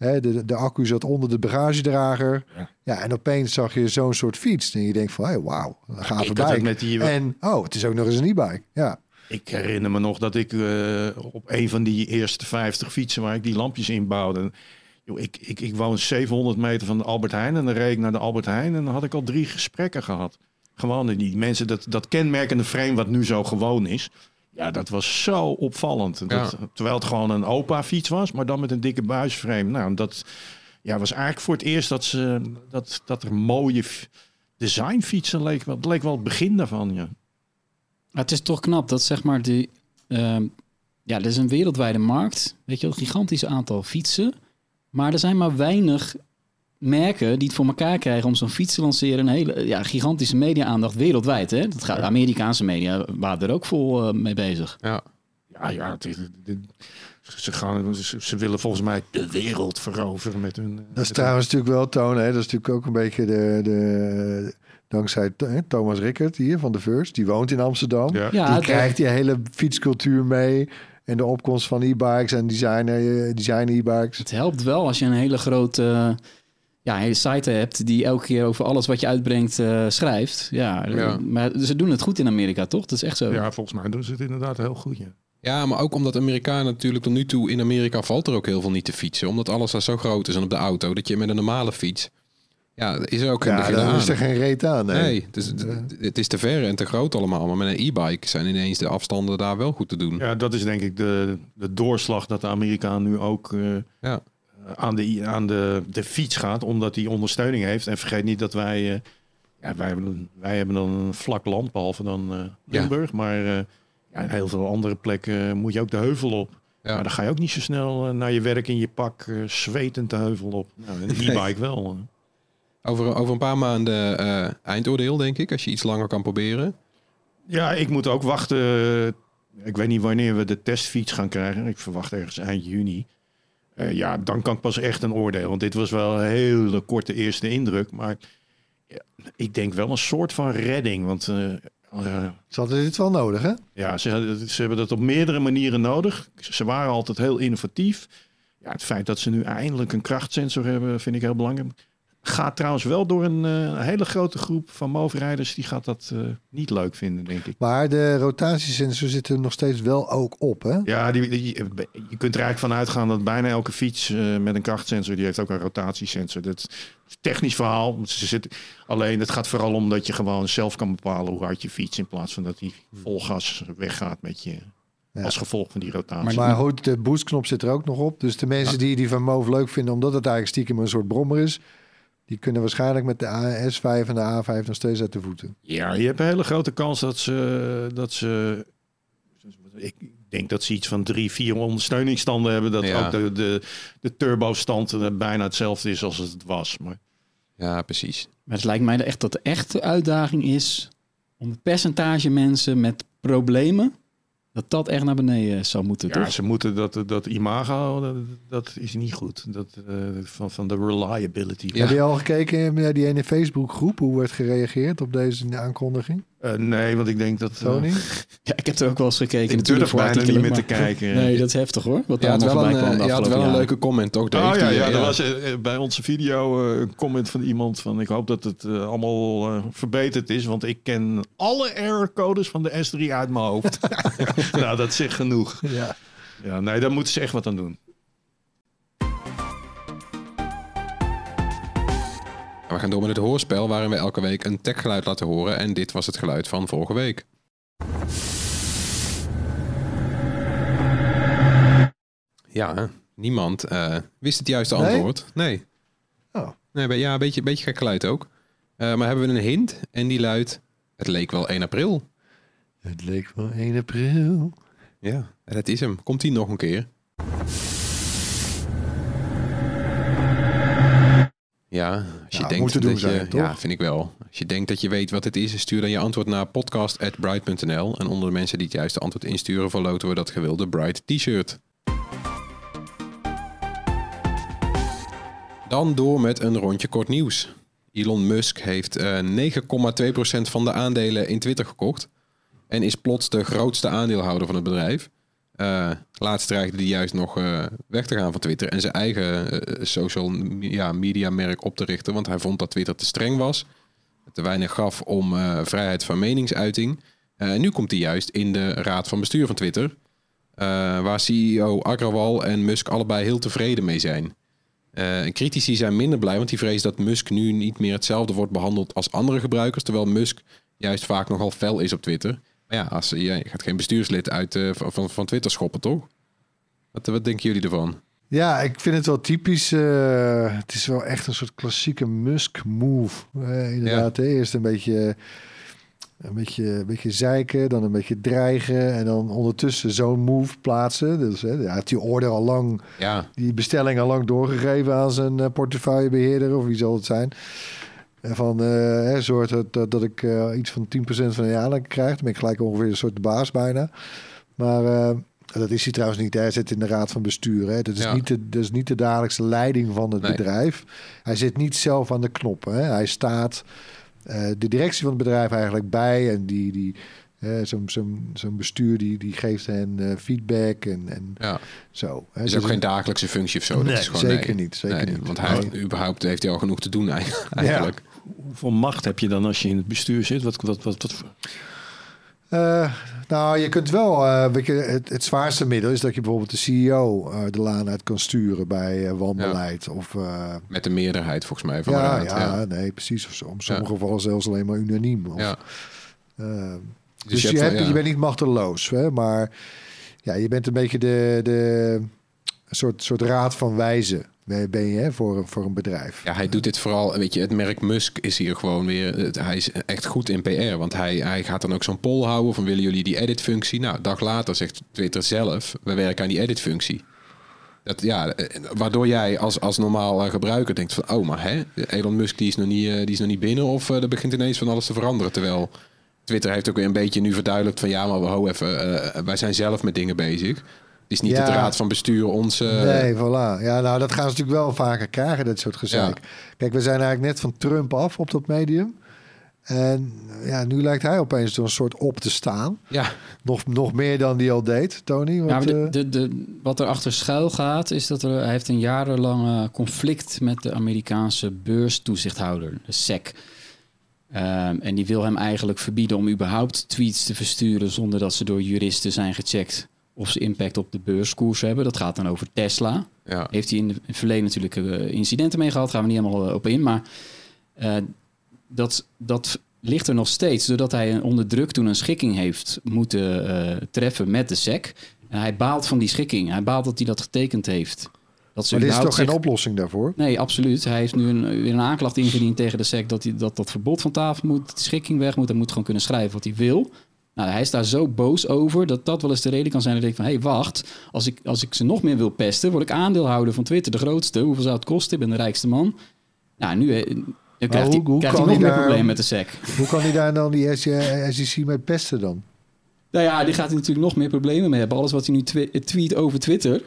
hè, de, de accu zat onder de bagagedrager. Ja. Ja. en opeens zag je zo'n soort fiets. En je denkt van, hey, wauw, een gave bike. met die- En, oh, het is ook nog eens een e-bike. Ja. Ik herinner me nog dat ik eh, op een van die eerste 50 fietsen waar ik die lampjes in bouwde. Joh, ik, ik, ik woon 700 meter van de Albert Heijn en dan reed ik naar de Albert Heijn en dan had ik al drie gesprekken gehad. Gewoon die mensen, dat, dat kenmerkende frame wat nu zo gewoon is. Ja, dat was zo opvallend. Dat, Terwijl het gewoon een opa fiets was, maar dan met een dikke buisframe. Nou, dat ja, was eigenlijk voor het eerst dat, ze, dat, dat er mooie designfietsen leek. Het leek wel het begin daarvan, ja. Het is toch knap dat zeg maar die... ehm, ja, er is een wereldwijde markt. Weet je wel, een gigantisch aantal fietsen. Maar er zijn maar weinig merken die het voor elkaar krijgen om zo'n fiets te lanceren. Een hele ja, gigantische media-aandacht wereldwijd. Hè? Dat gaat, Amerikaanse media waren er ook vol eh, mee bezig. Ja. Ja, ja, het is, dit- ze, gaan, ze, ze willen volgens mij de wereld veroveren met hun... Dat is trouwens natuurlijk wel tonen. Hè? Dat is natuurlijk ook een beetje de... de dankzij Thomas Rickert hier van de First. Die woont in Amsterdam. Ja. Ja, die krijgt die hele fietscultuur mee. En de opkomst van e-bikes en designer, eh, design e-bikes. Het helpt wel als je een hele grote eh, ja, een hele site hebt die elke keer over alles wat je uitbrengt eh, schrijft. Ja, Ja. maar ze doen het goed in Amerika, toch? Dat is echt zo. Ja, volgens mij doen ze het inderdaad heel goed, ja. Ja, maar ook omdat Amerikanen natuurlijk tot nu toe in Amerika valt er ook heel veel niet te fietsen. Omdat alles daar zo groot is en op de auto. Dat je met een normale fiets. Ja, is er ook Ja, geen daar is er geen reet aan. Nee. Nee, het, is, het is te ver en te groot allemaal. Maar met een e-bike zijn ineens de afstanden daar wel goed te doen. Ja, dat is denk ik de, de doorslag dat de Amerikaan nu ook eh, Ja. Aan, de, aan de, de fiets gaat. Omdat hij ondersteuning heeft. En vergeet niet dat wij... eh, ja, wij, hebben, wij hebben dan een vlak land, behalve dan eh Limburg. Maar eh, ja, in heel veel andere plekken moet je ook de heuvel op. Ja. Maar dan ga je ook niet zo snel eh, naar je werk in je pak eh, zwetend de heuvel op. Nou, een e-bike wel. eh. Over, over een paar maanden eh, eindoordeel, denk ik. Als je iets langer kan proberen. Ja, ik moet ook wachten. Ik weet niet wanneer we de testfiets gaan krijgen. Ik verwacht ergens eind juni. Eh, ja, dan kan ik pas echt een oordeel. Want dit was wel een hele korte eerste indruk. Maar ja, ik denk wel een soort van redding. Want eh, eh, Ze hadden dit wel nodig, hè? ja, ze, ze hebben dat op meerdere manieren nodig. Ze waren altijd heel innovatief. Ja, het feit dat ze nu eindelijk een krachtsensor hebben, vind ik heel belangrijk. Gaat trouwens wel door een eh, hele grote groep van moverrijders. Die gaat dat eh, niet leuk vinden, denk ik. Maar de rotatiesensor zit er nog steeds wel ook op, hè? Ja, die, die- je kunt er eigenlijk van uitgaan dat bijna elke fiets eh, met een krachtsensor, die heeft ook een rotatiesensor. Dat is een technisch verhaal. Ze zitten, alleen het gaat vooral om dat je gewoon zelf kan bepalen hoe hard je fiets in plaats van dat die vol gas weggaat met je Ja. als gevolg van die rotatie. Maar goed, de boostknop zit er ook nog op. Dus de mensen die die van Move leuk vinden, omdat het eigenlijk stiekem een soort brommer is, die kunnen waarschijnlijk met de AS5 en de A5 nog steeds uit de voeten. Ja, je hebt een hele grote kans dat ze, dat ze. Ik denk dat ze iets van drie, vier ondersteuningsstanden hebben. Dat Ja. ook de, de, de turbostand eh, bijna hetzelfde is als het was. Maar Ja, precies. Maar het lijkt mij echt dat de echte uitdaging is om het percentage mensen met problemen, dat dat echt naar beneden zou moeten, ja, toch? ze moeten dat, dat imago, dat, dat is niet goed. Dat, eh, van, van de reliability. Ja. Heb je al gekeken naar die ene Facebookgroep? Hoe werd gereageerd op deze aankondiging? Eh, nee, want ik denk dat. eh? *laughs* Ja, ik heb er ook wel eens gekeken ik natuurlijk durf voor bijna niet meer te kijken. *laughs* Nee, dat is heftig hoor. Wat Je daar had allemaal wel voorbij een, kwam eh, je had wel een leuke comment ook, Dave. Oh ja, die, ja, eh, er was bij onze video eh, een comment van iemand van ik hoop dat het allemaal verbeterd is, want ik ken alle errorcodes van de S3 uit mijn hoofd. *laughs* nou, dat zegt genoeg. Ja. Ja, nee, daar moeten ze echt wat aan doen. We gaan door met het hoorspel waarin we elke week een techgeluid laten horen. En dit was het geluid van vorige week. Ja, niemand eh, wist het juiste Nee? antwoord. Nee. Oh. nee ja, een beetje, beetje gek geluid ook. Eh, maar hebben we een hint en die luidt... Het leek wel 1 april. Het leek wel 1 april. Ja, en dat is hem. Komt hij nog een keer? Ja, als je Ja, denkt doen dat je, zijn, ja, vind ik wel. Als je denkt dat je weet wat het is, stuur dan je antwoord naar podcast@bright.nl en onder de mensen die het juiste antwoord insturen, verloten we dat gewilde Bright T-shirt. Dan door met een rondje kort nieuws. Elon Musk heeft eh 9,2% van de aandelen in Twitter gekocht. En is plots de grootste aandeelhouder van het bedrijf. Eh, laatst dreigde hij juist nog eh, weg te gaan van Twitter. En zijn eigen eh, social me- ja, media merk op te richten. Want hij vond dat Twitter te streng was. Te weinig gaf om vrijheid van meningsuiting. En nu komt hij juist in de raad van bestuur van Twitter. waar CEO Agrawal en Musk allebei heel tevreden mee zijn. Critici zijn minder blij, want die vrezen dat Musk nu niet meer hetzelfde wordt behandeld als andere gebruikers. Terwijl Musk juist vaak nogal fel is op Twitter. Maar ja, als, ja je gaat geen bestuurslid uit, eh, van, van, Twitter schoppen, toch? Wat, wat denken jullie ervan? Ja, ik vind het wel typisch. eh, het is wel echt een soort klassieke Musk-move. Inderdaad, hè. eerst een beetje, een, beetje, een beetje zeiken, dan een beetje dreigen... en dan ondertussen zo'n move plaatsen. Dus hè, heeft die order al lang, Ja, die bestelling al lang doorgegeven... aan zijn eh, portefeuillebeheerder, of wie zal het zijn... En van, hè, zorg dat, dat, dat ik eh, iets van 10% van de aandelen krijg. Dan ben ik gelijk ongeveer een soort baas bijna. Maar eh, dat is hij trouwens niet. Hij zit in de raad van bestuur. Hè. Dat, is Ja. niet de, dat is niet de dagelijkse leiding van het Nee. bedrijf. Hij zit niet zelf aan de knop. Hè. Hij staat de directie van het bedrijf eigenlijk bij. En die, die, eh, zo'n, zo'n, zo'n bestuur die, die geeft hen eh, feedback en, en ja. zo. Hè. Is Dus ook geen dagelijkse functie of zo. Nee, dat is gewoon, zeker niet, zeker Nee, niet. Want hij Nee. überhaupt heeft hij al genoeg te doen eigenlijk. Hoeveel macht heb je dan als je in het bestuur zit? Wat, wat, wat, wat, Eh, nou, je kunt wel. eh, weet je, het, het zwaarste middel is dat je bijvoorbeeld de CEO eh, de laan uit kan sturen bij wanbeleid. Of, eh, Met de meerderheid volgens mij van de ja, raad. ja, Ja. nee, precies. Of zo. Om sommige Ja. gevallen zelfs alleen maar unaniem. Of, Ja. Dus, dus je, je, hebt ja. je bent niet machteloos, hè, maar ja, je bent een beetje de, de soort, soort raad van wijzen. Ben je hè, voor, een- voor een bedrijf. Ja, hij doet dit vooral, weet je, het merk Musk is hier gewoon weer, het- hij is echt goed in PR. Want hij, hij gaat dan ook zo'n poll houden van willen jullie die edit-functie? Nou, dag later zegt Twitter zelf, we werken aan die edit-functie. Dat, ja, eh, waardoor jij als, als normaal eh, gebruiker denkt van, oh, maar hè, Elon Musk die is nog niet, eh, die is nog niet binnen of er begint ineens van alles te veranderen. Terwijl Twitter heeft ook weer een beetje nu verduidelijkt van, ja, maar ho even, eh, wij zijn zelf met dingen bezig. Het is niet Ja. de raad van bestuur ons... eh, Nee, voilà. Ja, nou, dat gaan ze natuurlijk wel vaker krijgen, dat soort gezeik. Kijk, we zijn eigenlijk net van Trump af op dat medium. En ja, nu lijkt hij opeens door een soort op te staan. Ja, Nog, nog meer dan die al deed, Tony. Ja, de, eh, de, de, wat er achter schuil gaat, is dat er, hij heeft een jarenlange conflict met de Amerikaanse beurstoezichthouder, de SEC. Ehm, en die wil hem eigenlijk verbieden om überhaupt tweets te versturen zonder dat ze door juristen zijn gecheckt of ze impact op de beurskoers hebben. Dat gaat dan over Tesla. ja. Heeft hij in, het verleden natuurlijk eh, incidenten mee gehad, gaan we niet helemaal eh, op in. Maar eh, dat, dat ligt er nog steeds, doordat hij onder druk toen een schikking heeft moeten treffen met de SEC. En hij baalt van die schikking. Hij baalt dat hij dat getekend heeft. Dat ze maar dit is toch geen oplossing daarvoor? Nee, absoluut. Hij heeft nu een, weer een aanklacht ingediend tegen de SEC dat, hij, dat dat verbod van tafel moet, die schikking weg moet. Hij moet gewoon kunnen schrijven wat hij wil. Nou, hij is daar zo boos over dat dat wel eens de reden kan zijn. Dat ik denk van, hé, hey, wacht. Als ik, als ik ze nog meer wil pesten, word ik aandeelhouder van Twitter, de grootste. Hoeveel zou het kosten? Ik ben de rijkste man. Nou, nu eh, dan krijgt hoe- hij, hoe krijgt kan hij nog meer problemen met de SEC. Hoe kan hij daar dan die SEC mee pesten dan? Nou ja, die gaat hij natuurlijk nog meer problemen mee hebben. Alles wat hij nu twe- tweet over Twitter.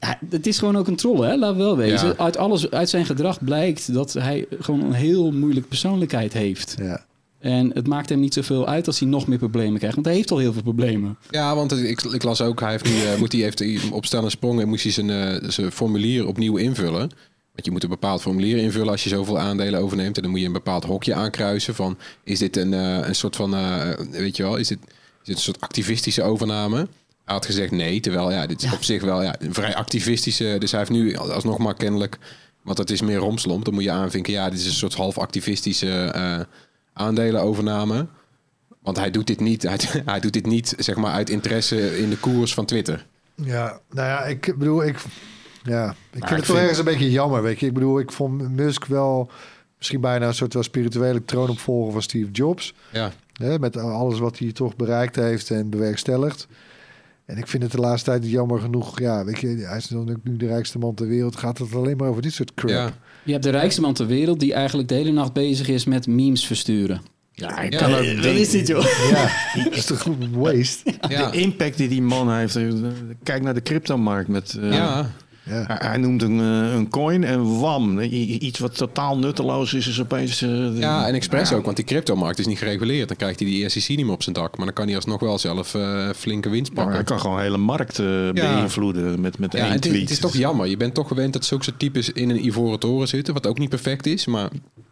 Ja, het is gewoon ook een troll, hè? Laten we wel wezen. Ja. Uit, alles, uit zijn gedrag blijkt dat hij gewoon een heel moeilijke persoonlijkheid heeft. Ja. En het maakt hem niet zoveel uit als hij nog meer problemen krijgt. Want hij heeft al heel veel problemen. Ja, want ik, ik las ook, hij heeft nu, eh, moet hij heeft op en sprong en moest hij zijn, eh, zijn formulier opnieuw invullen. Want je moet een bepaald formulier invullen als je zoveel aandelen overneemt. En dan moet je een bepaald hokje aankruisen van, is dit een, eh, een soort van, weet je wel, is dit, is dit een soort activistische overname? Had gezegd nee, terwijl ja, dit is op zich wel ja, een vrij activistische. Dus hij heeft nu alsnog maar kennelijk, want het is meer romslomp. Dan moet je aanvinken, ja, dit is een soort half activistische eh, aandelenovername. Want hij doet dit niet, hij, *laughs* hij doet dit niet zeg maar, uit interesse in de koers van Twitter. Ja, nou ja, ik bedoel, ik, ja, ik vind ik het toch vind- ergens een beetje jammer, weet je. Ik bedoel, ik vond Musk wel misschien bijna een soort wel spirituele troonopvolger van Steve Jobs. Ja, Hè, met alles wat hij toch bereikt heeft en bewerkstelligd. En ik vind het de laatste tijd jammer genoeg. Ja, weet je, hij is dan ook nu de rijkste man ter wereld. Gaat het alleen maar over dit soort crap? ja. Je hebt de rijkste man ter wereld die eigenlijk de hele nacht bezig is met memes versturen. Ja, ik Ja, kan ook dat is niet joh. Ja, dat is toch een waste? ja. De impact die die man heeft. eh, Kijk naar de cryptomarkt. Met, eh, ja. Ja. Hij, hij noemt een, eh, een coin en wam. I- Iets wat totaal nutteloos is, is opeens... eh, Ja, en expres ook, want die cryptomarkt is niet gereguleerd. Dan krijgt hij die SEC niet meer op zijn dak. Maar dan kan hij alsnog wel zelf eh, flinke winst Ja, pakken. hij kan gewoon hele markt beïnvloeden met, met Ja, één en het, is- tweet. het is toch jammer. Je bent toch gewend dat zulke soort types in een ivoren toren zitten. Wat ook niet perfect is. Maar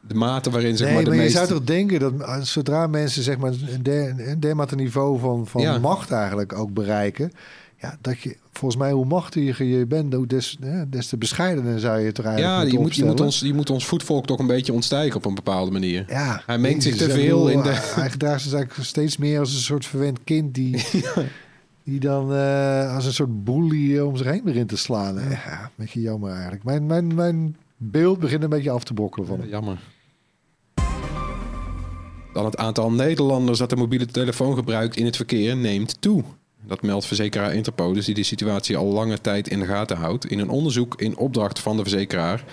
de mate waarin zeg nee, maar maar, de je meest... zou toch denken dat zodra mensen zeg maar een, der, een dermate niveau van, van Ja. macht eigenlijk ook bereiken, ja, dat je volgens mij hoe machtiger je bent, hoe des, hè, des te bescheidener zou je toch eigenlijk Ja, je moet, je, moet ons, je moet ons voetvolk toch een beetje ontstijgen op een bepaalde manier. Ja, Hij mengt zich te veel in de- Hij gedraagt zich eigenlijk steeds meer als een soort verwend kind die, *laughs* die dan eh, als een soort bully om zich heen begint te slaan. Ja, een beetje jammer eigenlijk. Mijn, mijn, mijn beeld begint een beetje af te brokkelen van hem. Jammer. Dan het aantal Nederlanders dat de mobiele telefoon gebruikt in het verkeer neemt toe. Dat meldt verzekeraar Interpolis, die de situatie al lange tijd in de gaten houdt. In een onderzoek in opdracht van de verzekeraar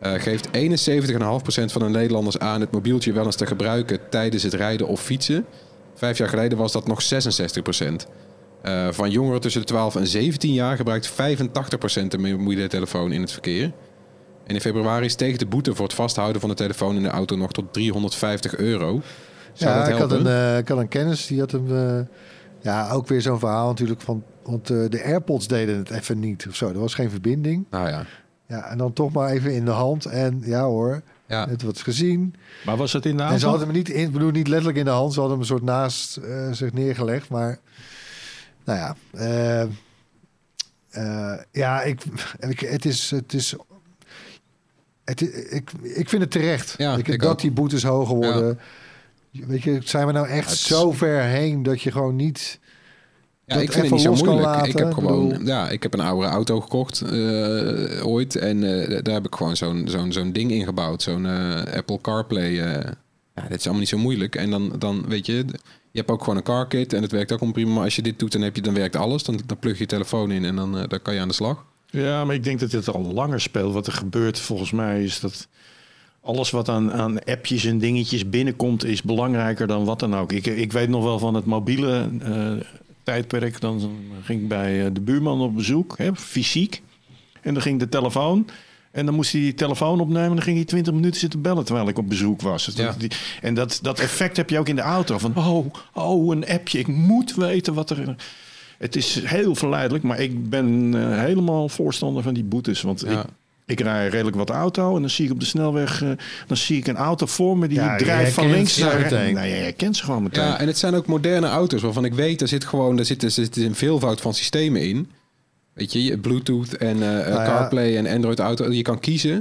eh, geeft 71,5% van de Nederlanders aan het mobieltje wel eens te gebruiken tijdens het rijden of fietsen. Vijf jaar geleden was dat nog 66%. Eh, van jongeren tussen de 12 en 17 jaar gebruikt 85% de mobiele telefoon in het verkeer. En in februari steeg de boete voor het vasthouden van de telefoon in de auto nog tot 350 euro. Zou ja, dat ik had, een, eh, ik had een kennis, die had hem... ja, ook weer zo'n verhaal natuurlijk van... Want eh, de AirPods deden het even niet of zo. Er was geen verbinding. Nou ja. Ja, en dan toch maar even in de hand. En ja hoor, Ja. het wordt gezien. Maar was het in de En ze hadden hem niet, in, ik bedoel niet letterlijk in de hand. Ze hadden hem een soort naast eh, zich neergelegd. Maar nou ja, eh, eh, ja, ik, ik, het is, het is, het, ik, ik vind het terecht. Ja, ik, ik dat ook. die boetes hoger worden. Weet je, zijn we nou echt zo ver heen dat je gewoon niet. Ja, dat ik vind het niet zo moeilijk. ik heb gewoon, bedoel- ja, ik heb een oude auto gekocht eh, ooit en eh, daar heb ik gewoon zo'n zo'n zo'n ding ingebouwd, zo'n eh, Apple CarPlay. ja, dit is allemaal niet zo moeilijk. En dan, dan weet je, je hebt ook gewoon een car kit en het werkt ook om prima. Maar als je dit doet, dan heb je dan werkt alles. Dan, dan plug je je telefoon in en dan, dan kan je aan de slag. Ja, maar ik denk dat dit al langer speelt. Wat er gebeurt volgens mij is dat alles wat aan, aan appjes en dingetjes binnenkomt is belangrijker dan wat dan ook. Ik, ik weet nog wel van het mobiele eh, tijdperk. Dan ging ik bij eh, de buurman op bezoek, hè, fysiek. En dan ging de telefoon. En dan moest hij die telefoon opnemen. En dan ging hij 20 minuten zitten bellen terwijl ik op bezoek was. Dus Ja. dat, die, en dat, dat effect heb je ook in de auto. Van, oh, oh, een appje. Ik moet weten wat er... Het is heel verleidelijk, maar ik ben eh, helemaal voorstander van die boetes. Want Ja. ik, ik rij redelijk wat auto en dan zie ik op de snelweg... eh, dan zie ik een auto voor me die Ja, drijft van links naar rechts. Nou, je herkent ze gewoon meteen. Ja, en het zijn ook moderne auto's waarvan ik weet, er zit gewoon, daar zit, er zit een veelvoud van systemen in. Weet je, je- Bluetooth en eh, ja. CarPlay en Android Auto. Je kan kiezen.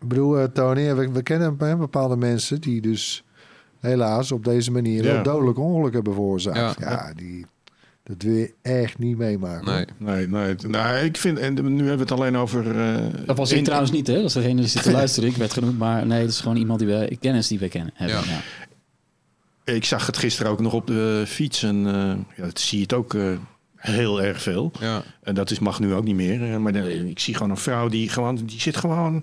Ik bedoel, eh, Tony, we, we kennen hè, bepaalde mensen die dus helaas op deze manier Ja. wel dodelijke ongelukken hebben veroorzaakt. Ja. Ja, die, dat wil je echt niet meemaken. Nee. Nee, nee, nou, ik vind... En nu hebben we het alleen over... eh, Dat was ik in- trouwens niet, hè? Dat is degene die zit te *laughs* luisteren. Ik werd genoemd, maar nee, dat is gewoon iemand die we kennis die we kennen. Hebben. Ja. Ja. Ik zag het gisteren ook nog op de fiets. En eh, ja, dat zie je het ook eh, heel erg veel. Ja. En dat is, mag nu ook niet meer. Maar de- ik zie gewoon een vrouw die gewoon... Die zit gewoon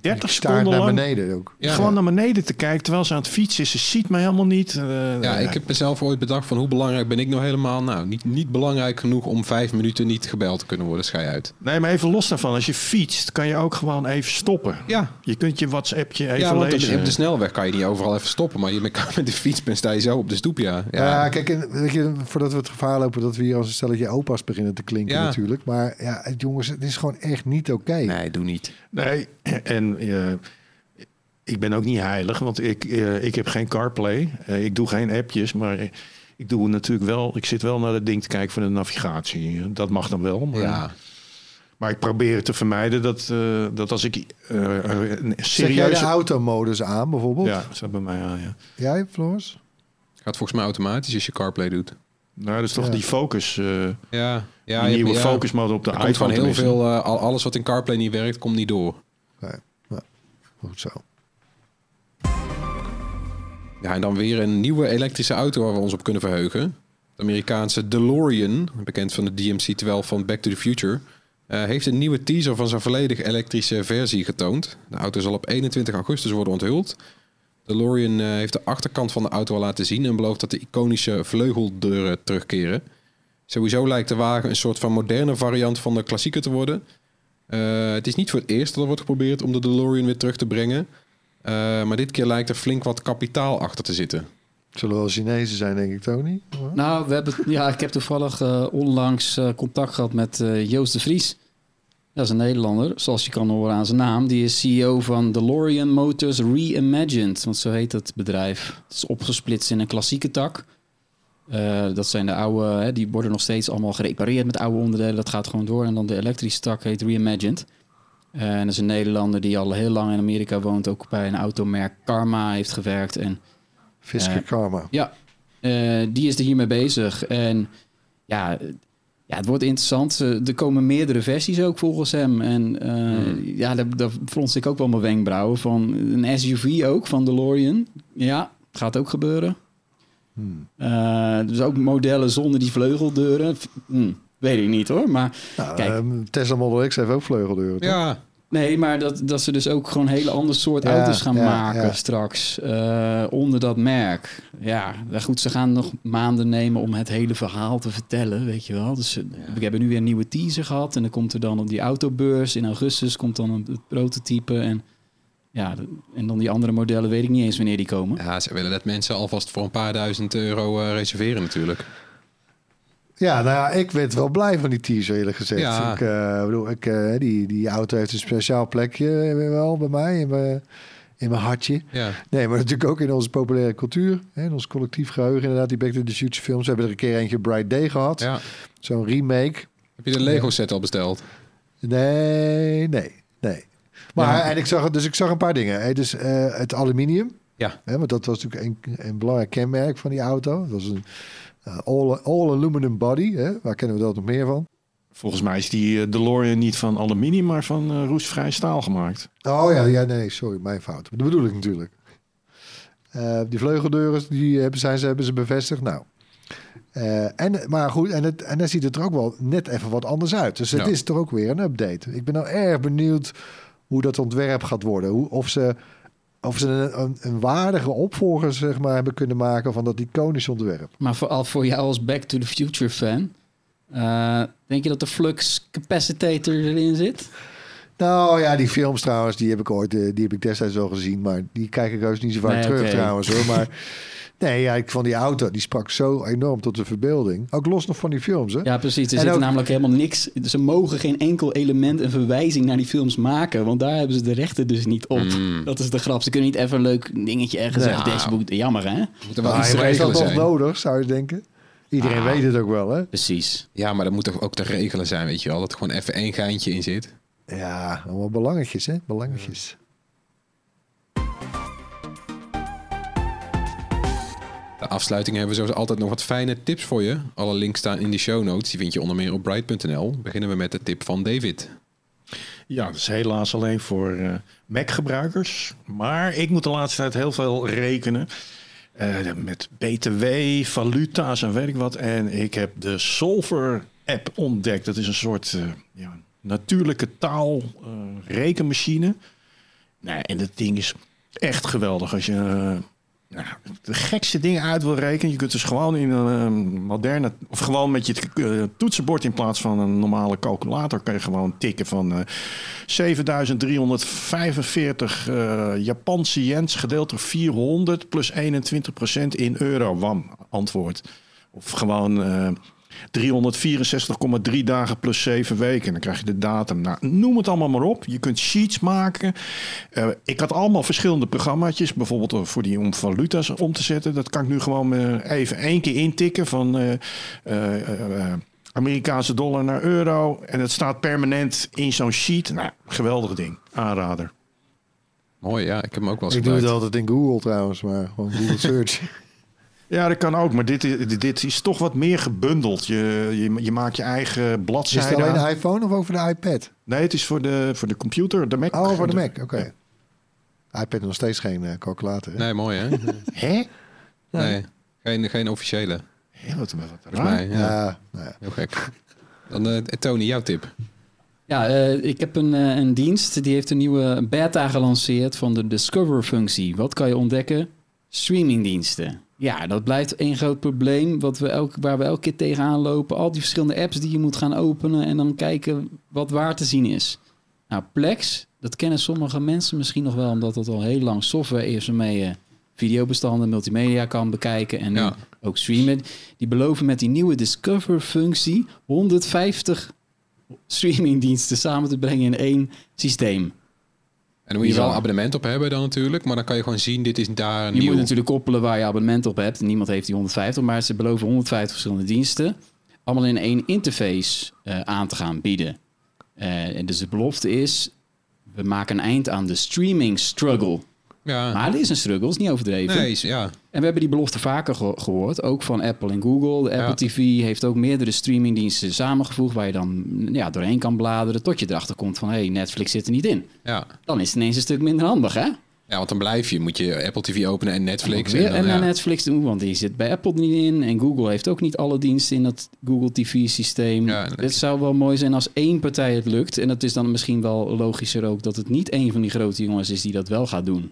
30 Staart seconden naar lang... beneden ook. Ja. gewoon naar beneden te kijken terwijl ze aan het fietsen is. Ze ziet me helemaal niet. Eh, Ja, ik heb mezelf ooit bedacht van hoe belangrijk ben ik nou helemaal? Nou, niet, niet belangrijk genoeg om vijf minuten niet gebeld te kunnen worden. Schij uit. Nee, maar even los daarvan. Als je fietst, kan je ook gewoon even stoppen. Ja, Je kunt je WhatsAppje even ja want op lezen. de, op de snelweg kan je niet overal even stoppen. Maar je met, *laughs* met de fiets bent, sta je zo op de stoep, ja. Ja, kijk, en, weet je, voordat we het gevaar lopen dat we hier als een stelletje opa's beginnen te klinken Ja. natuurlijk. Maar ja, het- jongens, het is gewoon echt niet oké. Nee, doe niet. Nee, en eh, ik ben ook niet heilig, want ik, eh, ik heb geen CarPlay. Eh, ik doe geen appjes, maar ik doe natuurlijk wel... Ik zit wel naar dat ding te kijken van de navigatie. Dat mag dan wel. Maar, Ja. maar ik probeer te vermijden dat, eh, dat als ik eh, een Zeg jij de serieuze... automodus aan bijvoorbeeld? Ja, dat staat bij mij aan, ja. Jij, Floris? Gaat volgens mij automatisch als je CarPlay doet. Nou, dat is toch Ja. die focus. eh Ja, ja die nieuwe ja. focus mode op de komt iPhone. gewoon heel veel, eh, al- alles wat in CarPlay niet werkt, komt niet door. Goed zo. Ja, en dan weer een nieuwe elektrische auto waar we ons op kunnen verheugen. De Amerikaanse DeLorean, bekend van de DMC-12 van Back to the Future, eh, heeft een nieuwe teaser van zijn volledig elektrische versie getoond. De auto zal op 21 augustus worden onthuld. DeLorean eh, heeft de achterkant van de auto al laten zien en belooft dat de iconische vleugeldeuren terugkeren. Sowieso lijkt de wagen een soort van moderne variant van de klassieker te worden. Eh, het is niet voor het eerst dat er wordt geprobeerd om de DeLorean weer terug te brengen. Eh, maar dit keer lijkt er flink wat kapitaal achter te zitten. Zullen wel Chinezen zijn, denk ik, Tony? Nou, we hebben, ja, ik heb toevallig onlangs contact gehad met Joost de Vries. Dat is een Nederlander, zoals je kan horen aan zijn naam. Die is CEO van DeLorean Motors Reimagined, want zo heet het bedrijf. Het is opgesplitst in een klassieke tak. Eh, dat zijn de oude, hè, die worden nog steeds allemaal gerepareerd met oude onderdelen. Dat gaat gewoon door. En dan de elektrische tak heet Reimagined. Eh, en dat is een Nederlander die al heel lang in Amerika woont. Ook bij een automerk Karma heeft gewerkt. En Fisker Eh, Karma. ja, die is er hiermee bezig. En ja, ja, het wordt interessant. Eh, Er komen meerdere versies ook volgens hem. En eh, ja, daar, daar frons ik ook wel mijn wenkbrauwen. Van een SUV ook, van DeLorean. Ja, gaat ook gebeuren. Eh, dus ook modellen zonder die vleugeldeuren. Hm, weet ik niet hoor. Maar Nou, kijk, Tesla Model X heeft ook vleugeldeuren. toch? Ja, Nee, maar dat, dat ze dus ook gewoon een hele ander soort Ja, auto's gaan ja, maken ja. straks. eh, onder dat merk. Ja, goed, ze gaan nog maanden nemen om het hele verhaal te vertellen, weet je wel. Dus eh, we hebben nu weer een nieuwe teaser gehad. En dan komt er dan op die autobeurs in augustus komt dan een, het prototype. En ja, en dan die andere modellen weet ik niet eens wanneer die komen. ja, ze willen dat mensen alvast voor een paar duizend euro eh, reserveren natuurlijk. Ja, nou ja, ik werd wel blij van die teaser, eerlijk gezegd. Ja. Ik eh, bedoel, ik, eh, die, die auto heeft een speciaal plekje eh, wel bij mij, in mijn, in mijn hartje. Ja. Nee, maar natuurlijk ook in onze populaire cultuur. Hè, in ons collectief geheugen, inderdaad, die Back to the Future films. We hebben er een keer eentje Bright Day gehad. ja. Zo'n remake. Heb je de Lego set al besteld? Nee, nee, nee. Maar, Ja. en ik zag, dus ik zag een paar dingen. Hè. Dus eh, het aluminium. Ja. Hè, want dat was natuurlijk een, een belangrijk kenmerk van die auto. Dat was een eh, all, all aluminum body. Hè. Waar kennen we dat nog meer van? Volgens mij is die eh, DeLorean niet van aluminium, maar van eh, roestvrij staal gemaakt. Oh ja, ja, nee, sorry, mijn fout. Dat bedoel ik natuurlijk. Eh, die vleugeldeuren, die hebben, zijn ze, hebben ze bevestigd. Nou, eh, en, maar goed, en, het, en dan ziet het er ook wel net even wat anders uit. Dus het Ja. is toch ook weer een update. Ik ben nou erg benieuwd hoe dat ontwerp gaat worden. Hoe, of ze, of ze een, een, waardige opvolger zeg maar, hebben kunnen maken van dat iconische ontwerp. Maar vooral voor jou als Back to the Future fan. eh, denk je dat de flux capacitator erin zit? Nou ja, die films trouwens, die heb ik ooit, eh, die heb ik destijds wel gezien, maar die kijk ik heus niet zo vaak Nee, terug trouwens hoor. Maar *laughs* nee, ja, ik vond die auto, die sprak zo enorm tot de verbeelding. Ook los nog van die films, hè? Ja, precies. Er En zit ook- namelijk helemaal niks. Ze mogen geen enkel element en verwijzing naar die films maken. Want daar hebben ze de rechten dus niet op. Mm. Dat is de grap. Ze kunnen niet even een leuk dingetje ergens Nee. zeggen. Dashboard. Jammer, hè? Moet er wel maar is dat nog nodig, zou je denken? Iedereen Ah. weet het ook wel, hè? Precies. Ja, maar dat moet toch ook te regelen zijn, weet je wel. Dat er gewoon even één geintje in zit. Ja, allemaal belangetjes, hè? Belangetjes. Afsluiting hebben we zoals altijd nog wat fijne tips voor je. Alle links staan in de show notes. Die vind je onder meer op bright.nl. Beginnen we met de tip van David. Ja, dat is helaas alleen voor eh, Mac-gebruikers. Maar ik moet de laatste tijd heel veel rekenen. eh, met BTW, valuta's en weet ik wat. En ik heb de Solver-app ontdekt. Dat is een soort eh, ja, natuurlijke taal rekenmachine. Nou, en dat ding is echt geweldig. Als je nou, de gekste dingen uit wil rekenen. Je kunt dus gewoon in een eh, moderne... Of gewoon met je eh, toetsenbord in plaats van een normale calculator... kan je gewoon tikken van... eh 7345 eh, Japanse yens gedeeld door 400 plus 21% in euro. Wam, antwoord. Of gewoon 364,3 dagen plus 7 weken. Dan krijg je de datum. Nou, noem het allemaal maar op. Je kunt sheets maken. Eh, ik had allemaal verschillende programmaatjes. Bijvoorbeeld eh, voor die om valuta's om te zetten. Dat kan ik nu gewoon eh, even één keer intikken van eh, eh, eh, Amerikaanse dollar naar euro. En het staat permanent in zo'n sheet. Nou, geweldig ding. Aanrader. Mooi, ja. Ik heb hem ook wel eens Ik doe het altijd in Google trouwens, maar gewoon Google Search. *laughs* Ja, dat kan ook. Maar dit, is- dit is toch wat meer gebundeld. Je, je, je maakt je eigen Is het bladzijde alleen aan. de iPhone of ook voor de iPad? Nee, het is voor de, voor de computer, de Mac. Oh, voor de Mac, oké. iPad nog steeds geen eh, calculator. hè? Nee, mooi hè? *laughs* Hè? Nee, geen, geen officiële. Hè, wat, wat Volgens raar. mij. Ja. Ja, nou ja. Heel gek. Dan eh, Tony, jouw tip. Ja, eh, ik heb een, eh, een dienst die heeft een nieuwe beta gelanceerd van de Discover-functie. Wat kan je ontdekken? Streamingdiensten. Ja, dat blijft één groot probleem wat we elke, waar we elke keer tegenaan lopen. Al die verschillende apps die je moet gaan openen en dan kijken wat waar te zien is. Nou, Plex, dat kennen sommige mensen misschien nog wel, omdat het al heel lang software is waarmee je videobestanden, multimedia kan bekijken en Ja. ook streamen. Die beloven met die nieuwe Discover-functie 150 streamingdiensten samen te brengen in één systeem. En dan moet je wel een abonnement op hebben dan natuurlijk. Maar dan kan je gewoon zien, dit is daar Je nieuw. moet natuurlijk koppelen waar je abonnement op hebt. Niemand heeft die 150, maar ze beloven 150 verschillende diensten. Allemaal in één interface eh, aan te gaan bieden. Eh, en dus de belofte is, we maken een eind aan de streaming struggle. Ja, Maar het is een struggle, is niet overdreven. nee, ja. En we hebben die belofte vaker ge- gehoord, ook van Apple en Google. De Apple Ja. TV heeft ook meerdere streamingdiensten samengevoegd... waar je dan ja, doorheen kan bladeren tot je erachter komt van... hé, hey, Netflix zit er niet in. ja. Dan is het ineens een stuk minder handig, hè? Ja, want dan blijf je. Moet je Apple TV openen en Netflix. Weer en en dan, ja. Netflix doen, want die zit bij Apple niet in. En Google heeft ook niet alle diensten in dat Google TV-systeem. Ja, dat het is- zou wel mooi zijn als één partij het lukt. En het is dan misschien wel logischer ook dat het niet één van die grote jongens is die dat wel gaat doen.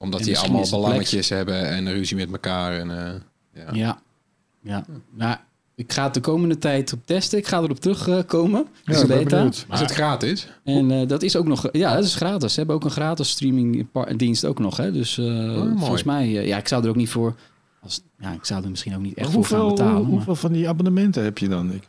Omdat En die allemaal belangetjes hebben en ruzie met elkaar. En, eh, ja. Ja, ja. Nou, ik ga het de komende tijd op testen. Ik ga erop terugkomen. Ja, is ik ben beta. Is het gratis? En eh, dat is ook nog... Ja, dat is gratis. Ze hebben ook een gratis streamingdienst ook nog. Hè? Dus eh, mooi. volgens mij... ja, ik zou er ook niet voor... Als, ja, ik zou er misschien ook niet echt voor gaan hoeveel, betalen. maar- hoeveel van die abonnementen heb je dan? Ik,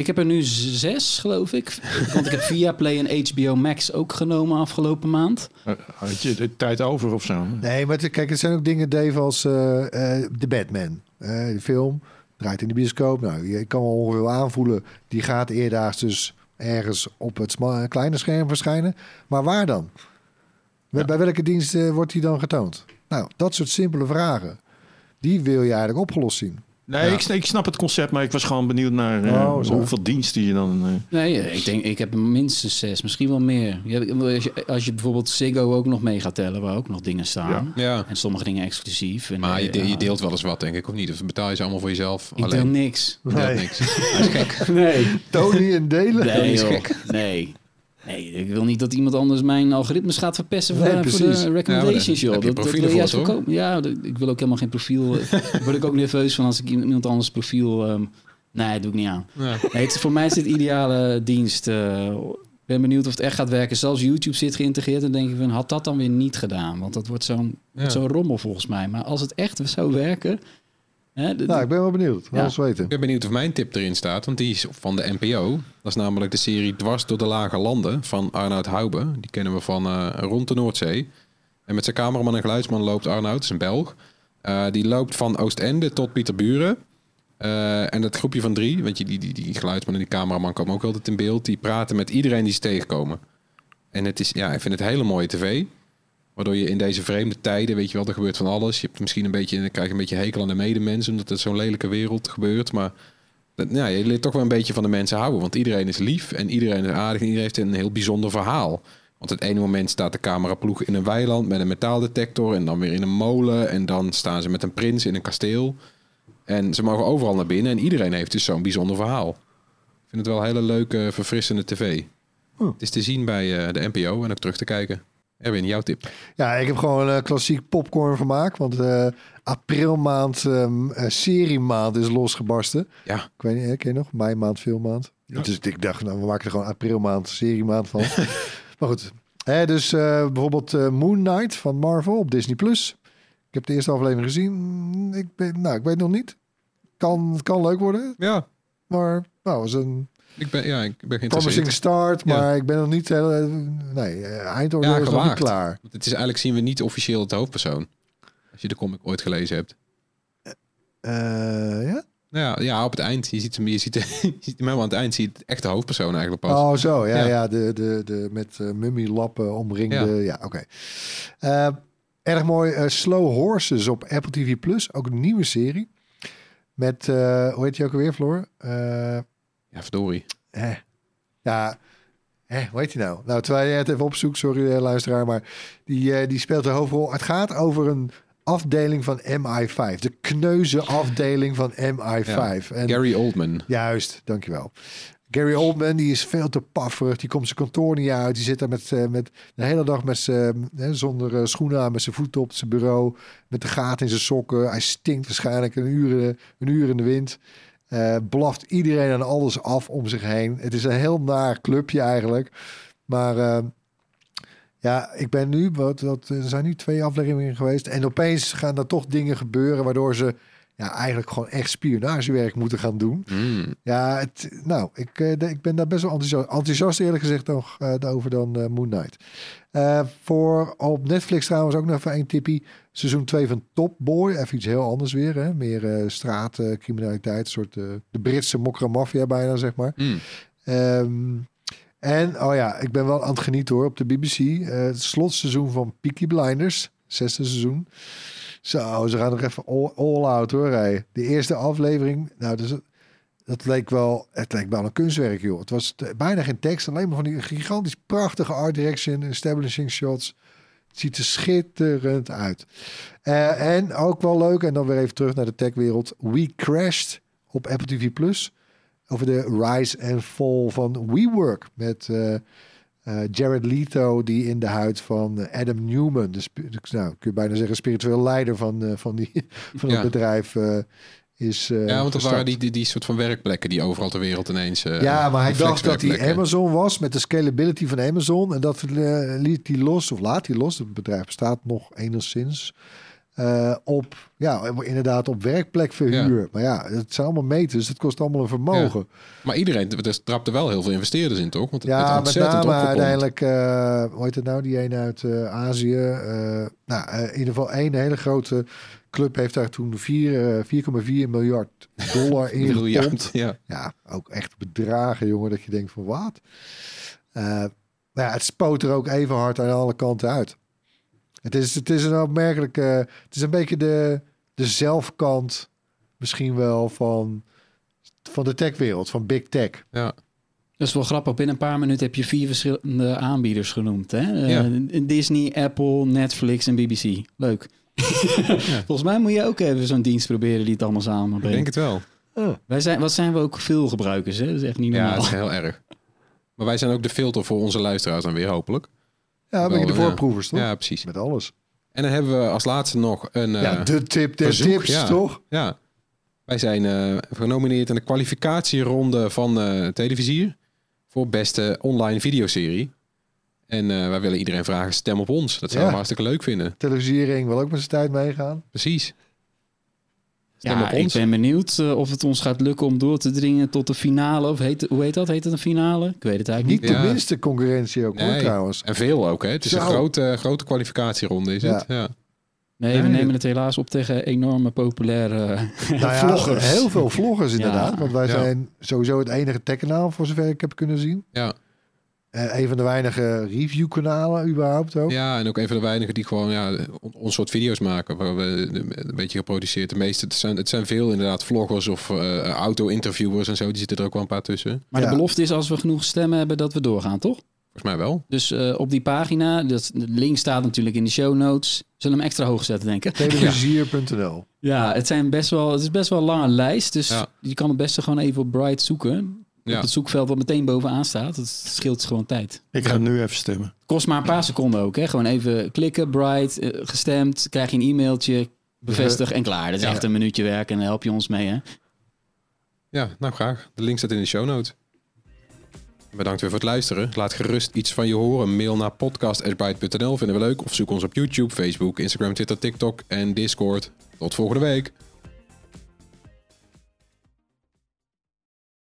Ik heb er nu zes, geloof ik. *laughs* Want ik heb Viaplay en HBO Max ook genomen afgelopen maand. eh, had je de tijd over of zo? Nee, maar kijk, het zijn ook dingen, Dave, als eh, eh, The Batman. Eh de film draait in de bioscoop. Nou, je kan wel ongeveer aanvoelen. Die gaat eerdaags dus ergens op het kleine scherm verschijnen. Maar waar dan? Bij- Bij welke dienst wordt die dan getoond? Nou, dat soort simpele vragen. Die wil je eigenlijk opgelost zien. Nee, Ja. ik, ik snap het concept, maar ik was gewoon benieuwd naar eh, Oh, hoeveel diensten je dan... eh, Nee, eh, ik denk, ik heb minstens zes, misschien wel meer. Je hebt- Als je, als je bijvoorbeeld Ziggo ook nog mee gaat tellen, waar ook nog dingen staan. Ja. En sommige dingen exclusief. En, Maar je, de- je deelt wel eens wat, denk ik, of niet? Of betaal je ze allemaal voor jezelf? Ik deel alleen? niks. Je deelt Nee. niks. Dat is gek. *laughs* Nee. Tony en delen? Nee, is joh. gek. Nee. Nee, ik wil niet dat iemand anders mijn algoritmes gaat verpesten voor, Nee, voor precies. de recommendations, Ja, joh. Dat, dat wil juist voorkomen. Ja, ik wil ook helemaal geen profiel. eh, Daar *laughs* word ik ook nerveus van als ik iemand anders profiel... ehm, nee, doe ik niet aan. Ja. Nee, het, is- voor mij is dit ideale dienst. eh, Ik ben benieuwd of het echt gaat werken. Zelfs YouTube zit geïntegreerd. En denk ik van, had dat dan weer niet gedaan? Want dat wordt zo'n Ja. wordt zo'n rommel volgens mij. Maar als het echt zou werken... Hè, de- Nou, ik ben wel benieuwd. Ja. weten. Ik ben benieuwd of mijn tip erin staat, want die is van de NPO. Dat is namelijk de serie Dwars door de Lage Landen van Arnoud Hoube. Die kennen we van eh, Rond de Noordzee. En met zijn cameraman en geluidsman loopt Arnoud, dat is een Belg. Eh, die loopt van Oostende tot Pieterburen. Eh, en dat groepje van drie, want je, die, die, die geluidsman en die cameraman komen ook altijd in beeld. Die praten met iedereen die ze tegenkomen. En het is, ja, ik vind het hele mooie tv. Waardoor je in deze vreemde tijden, weet je wel, er gebeurt van alles. Je hebt misschien een beetje, dan krijg je een beetje hekel aan de medemensen, omdat het zo'n lelijke wereld gebeurt. Maar dat, ja, je leert toch wel een beetje van de mensen houden. Want iedereen is lief en iedereen is aardig en iedereen heeft een heel bijzonder verhaal. Want het ene moment staat de cameraploeg in een weiland met een metaaldetector en dan weer in een molen. En dan staan ze met een prins in een kasteel. En ze mogen overal naar binnen en iedereen heeft dus zo'n bijzonder verhaal. Ik vind het wel een hele leuke, verfrissende tv. Oh. Het is te zien bij eh, de NPO en ook terug te kijken. Erwin, jouw tip. Ja, ik heb gewoon een klassiek popcorn vermaak. Want eh aprilmaand, ehm eh, seriemaand is losgebarsten. Ja. Ik weet niet, hè, ken je nog? Mei maand, filmmaand. Dus ik dacht, nou, we maken er gewoon aprilmaand, seriemaand van. *laughs* maar goed. Hè, dus eh, bijvoorbeeld eh, Moon Knight van Marvel op Disney+. Plus. Ik heb de eerste aflevering gezien. Ik, ben, nou, ik weet nog niet. Kan, het kan leuk worden. Ja, Maar nou, was een ik ben, ja, ik ben promising geïnteresseerd. start. Ja. Maar ik ben nog niet... heel- eh, nee, eh, eindoordeel Ja, is nog niet klaar. Want Het is eigenlijk zien we niet officieel het hoofdpersoon. Als je de comic ooit gelezen hebt. Eh, ja? Nou ja, ja, op het eind. Je ziet hem, je ziet, *laughs* je ziet hem helemaal aan het eind. Zie je het echte hoofdpersoon eigenlijk pas. Oh, zo. Ja, Ja. ja. de, de, de, met uh, mummielappen omringde. Ja, oké. Erg mooi. Slow Horses op Apple TV Plus. Ook een nieuwe serie. Met, hoe heet je ook alweer, Floor? Ja, verdorie. eh, ja, eh, hoe heet hij nou? Nou, terwijl je het even opzoekt, sorry eh, luisteraar, maar die, eh, die speelt de hoofdrol. Het gaat over een afdeling van MI5. De kneuze afdeling van MI5. En, Gary Oldman. Juist, dankjewel. Gary Oldman, die is veel te pafferig. Die komt zijn kantoor niet uit. Die zit daar met, eh, met de hele dag met zijn, hè, zonder schoenen aan, met zijn voeten op zijn bureau. Met de gaten in zijn sokken. Hij stinkt waarschijnlijk een uur, een uur in de wind. Eh, blaft iedereen en alles af om zich heen. Het is een heel naar clubje eigenlijk. Maar eh, ja, ik ben nu, wat, wat, er zijn nu twee afleveringen geweest. En opeens gaan er toch dingen gebeuren waardoor ze ja, eigenlijk gewoon echt spionagewerk moeten gaan doen. Mm. Ja, het, nou, ik, eh, ik ben daar best wel enthousiast, enthousiast eerlijk gezegd nog, over dan eh, Moon Knight. Eh, voor op Netflix trouwens ook nog even een tippie. Seizoen 2 van Top Boy. Even iets heel anders weer. Hè? Meer eh straatcriminaliteit. een soort eh, de Britse mokra mafia bijna, zeg maar. Mm. Ehm, en, oh ja, ik ben wel aan het genieten hoor op de BBC. het slotseizoen van Peaky Blinders. Zesde seizoen. Zo, ze gaan nog even all, all out hoor. Hey. De eerste aflevering, nou, dus, dat leek wel, het leek wel een kunstwerk joh. Het was te- bijna geen tekst, alleen maar van die gigantisch prachtige art direction, establishing shots. Het ziet er schitterend uit. Eh, en ook wel leuk, en dan weer even terug naar de techwereld. We Crashed op Apple TV Plus. Over de rise and fall van WeWork. Met eh, eh, Jared Leto, die in de huid van Adam Newman, de nou, kun je bijna zeggen spiritueel leider van, van, die, *laughs* van het Ja. bedrijf, is. eh, Ja, want dat gestart. waren die, die, die soort van werkplekken die overal ter wereld ineens... eh, ja, maar hij dacht dat hij. Amazon was met de scalability van Amazon. En dat eh, liet hij los, of laat hij los. Het bedrijf bestaat nog enigszins. op, ja, inderdaad, op werkplekverhuur. Maar ja, het zijn allemaal meters. Het kost allemaal een vermogen. Maar iedereen, er trapte wel heel veel investeerders in, toch? Want het Ja, met name uiteindelijk, hoe heet het nou, die een uit Azië. nou, in ieder geval één hele grote club heeft daar toen vier, eh, 4,4 miljard dollar *laughs* in Miljard, gepompt. ja. Ja, ook echt bedragen, jongen, dat je denkt van wat? Eh, maar ja, het spoot er ook even hard aan alle kanten uit. Het is, het is een opmerkelijke, het is een beetje de, de zelfkant misschien wel van, van de techwereld, van big tech. Ja. Dat is wel grappig. Binnen een paar minuten heb je vier verschillende aanbieders genoemd. Hè? Eh, Ja. Disney, Apple, Netflix en BBC. Leuk. *laughs* Volgens mij moet je ook even zo'n dienst proberen die het allemaal Ik samenbrengt. denk het wel. Wij zijn, wat zijn we ook veel gebruikers, hè? Dat is echt niet Ja, normaal. het is heel erg. Maar wij zijn ook de filter voor onze luisteraars dan weer, hopelijk. Ja, een beetje de ja. voorproevers, toch? Ja, precies. Met alles. En dan hebben we als laatste nog een... eh, ja, de tip der verzoek, tips, ja. toch? Ja. Wij zijn eh, genomineerd in de kwalificatieronde van eh Televisier voor beste online videoserie. En eh, wij willen iedereen vragen, stem op ons. Dat zouden Ja. we hartstikke leuk vinden. Televisiering wil ook met zijn tijd meegaan. Precies. Stem Ja, op ik ons. ben benieuwd eh, of het ons gaat lukken om door te dringen tot de finale. Of heet, hoe heet dat? Heet het een finale? Ik weet het eigenlijk Niet niet. de Ja. minste concurrentie ook, hoor, Nee. trouwens. En veel ook, hè? Het is Zo. een grote, grote kwalificatieronde, is Ja. het? Ja. Nee, we Nee. nemen het helaas op tegen enorme populaire eh, Nou ja, vloggers. Heel veel vloggers inderdaad. Ja. Want wij Ja. zijn sowieso het enige tech-kanaal, voor zover ik heb kunnen zien. Ja. Eh, een van de weinige review-kanalen überhaupt ook. ja, en ook een van de weinigen die gewoon ja, on- ons soort video's maken. Waar we een beetje geproduceerd. De meeste, het zijn, het zijn veel inderdaad vloggers of eh, auto-interviewers en zo. Die zitten er ook wel een paar tussen. Maar Ja. de belofte is als we genoeg stemmen hebben dat we doorgaan, toch? Volgens mij wel. Dus eh, op die pagina, dat, de link staat natuurlijk in de show notes. Zullen we hem extra hoog zetten, denk ik. Televisier.nl. Ja, het, zijn best wel, het is best wel een lange lijst. Dus Ja. je kan het beste gewoon even op Bright zoeken. Ja. Op het zoekveld wat meteen bovenaan staat. Dat scheelt gewoon tijd. Ik ga nu even stemmen. Kost maar een paar seconden ook. Hè? Gewoon even klikken, Bright, eh, gestemd. Krijg je een e-mailtje, bevestig en klaar. Dat is Ja. echt een minuutje werk en dan help je ons mee. Hè? Ja, nou graag. De link staat in de show notes. Bedankt weer voor het luisteren. Laat gerust iets van je horen. Mail naar podcast.bright.nl vinden we leuk. Of zoek ons op YouTube, Facebook, Instagram, Twitter, TikTok en Discord. Tot volgende week.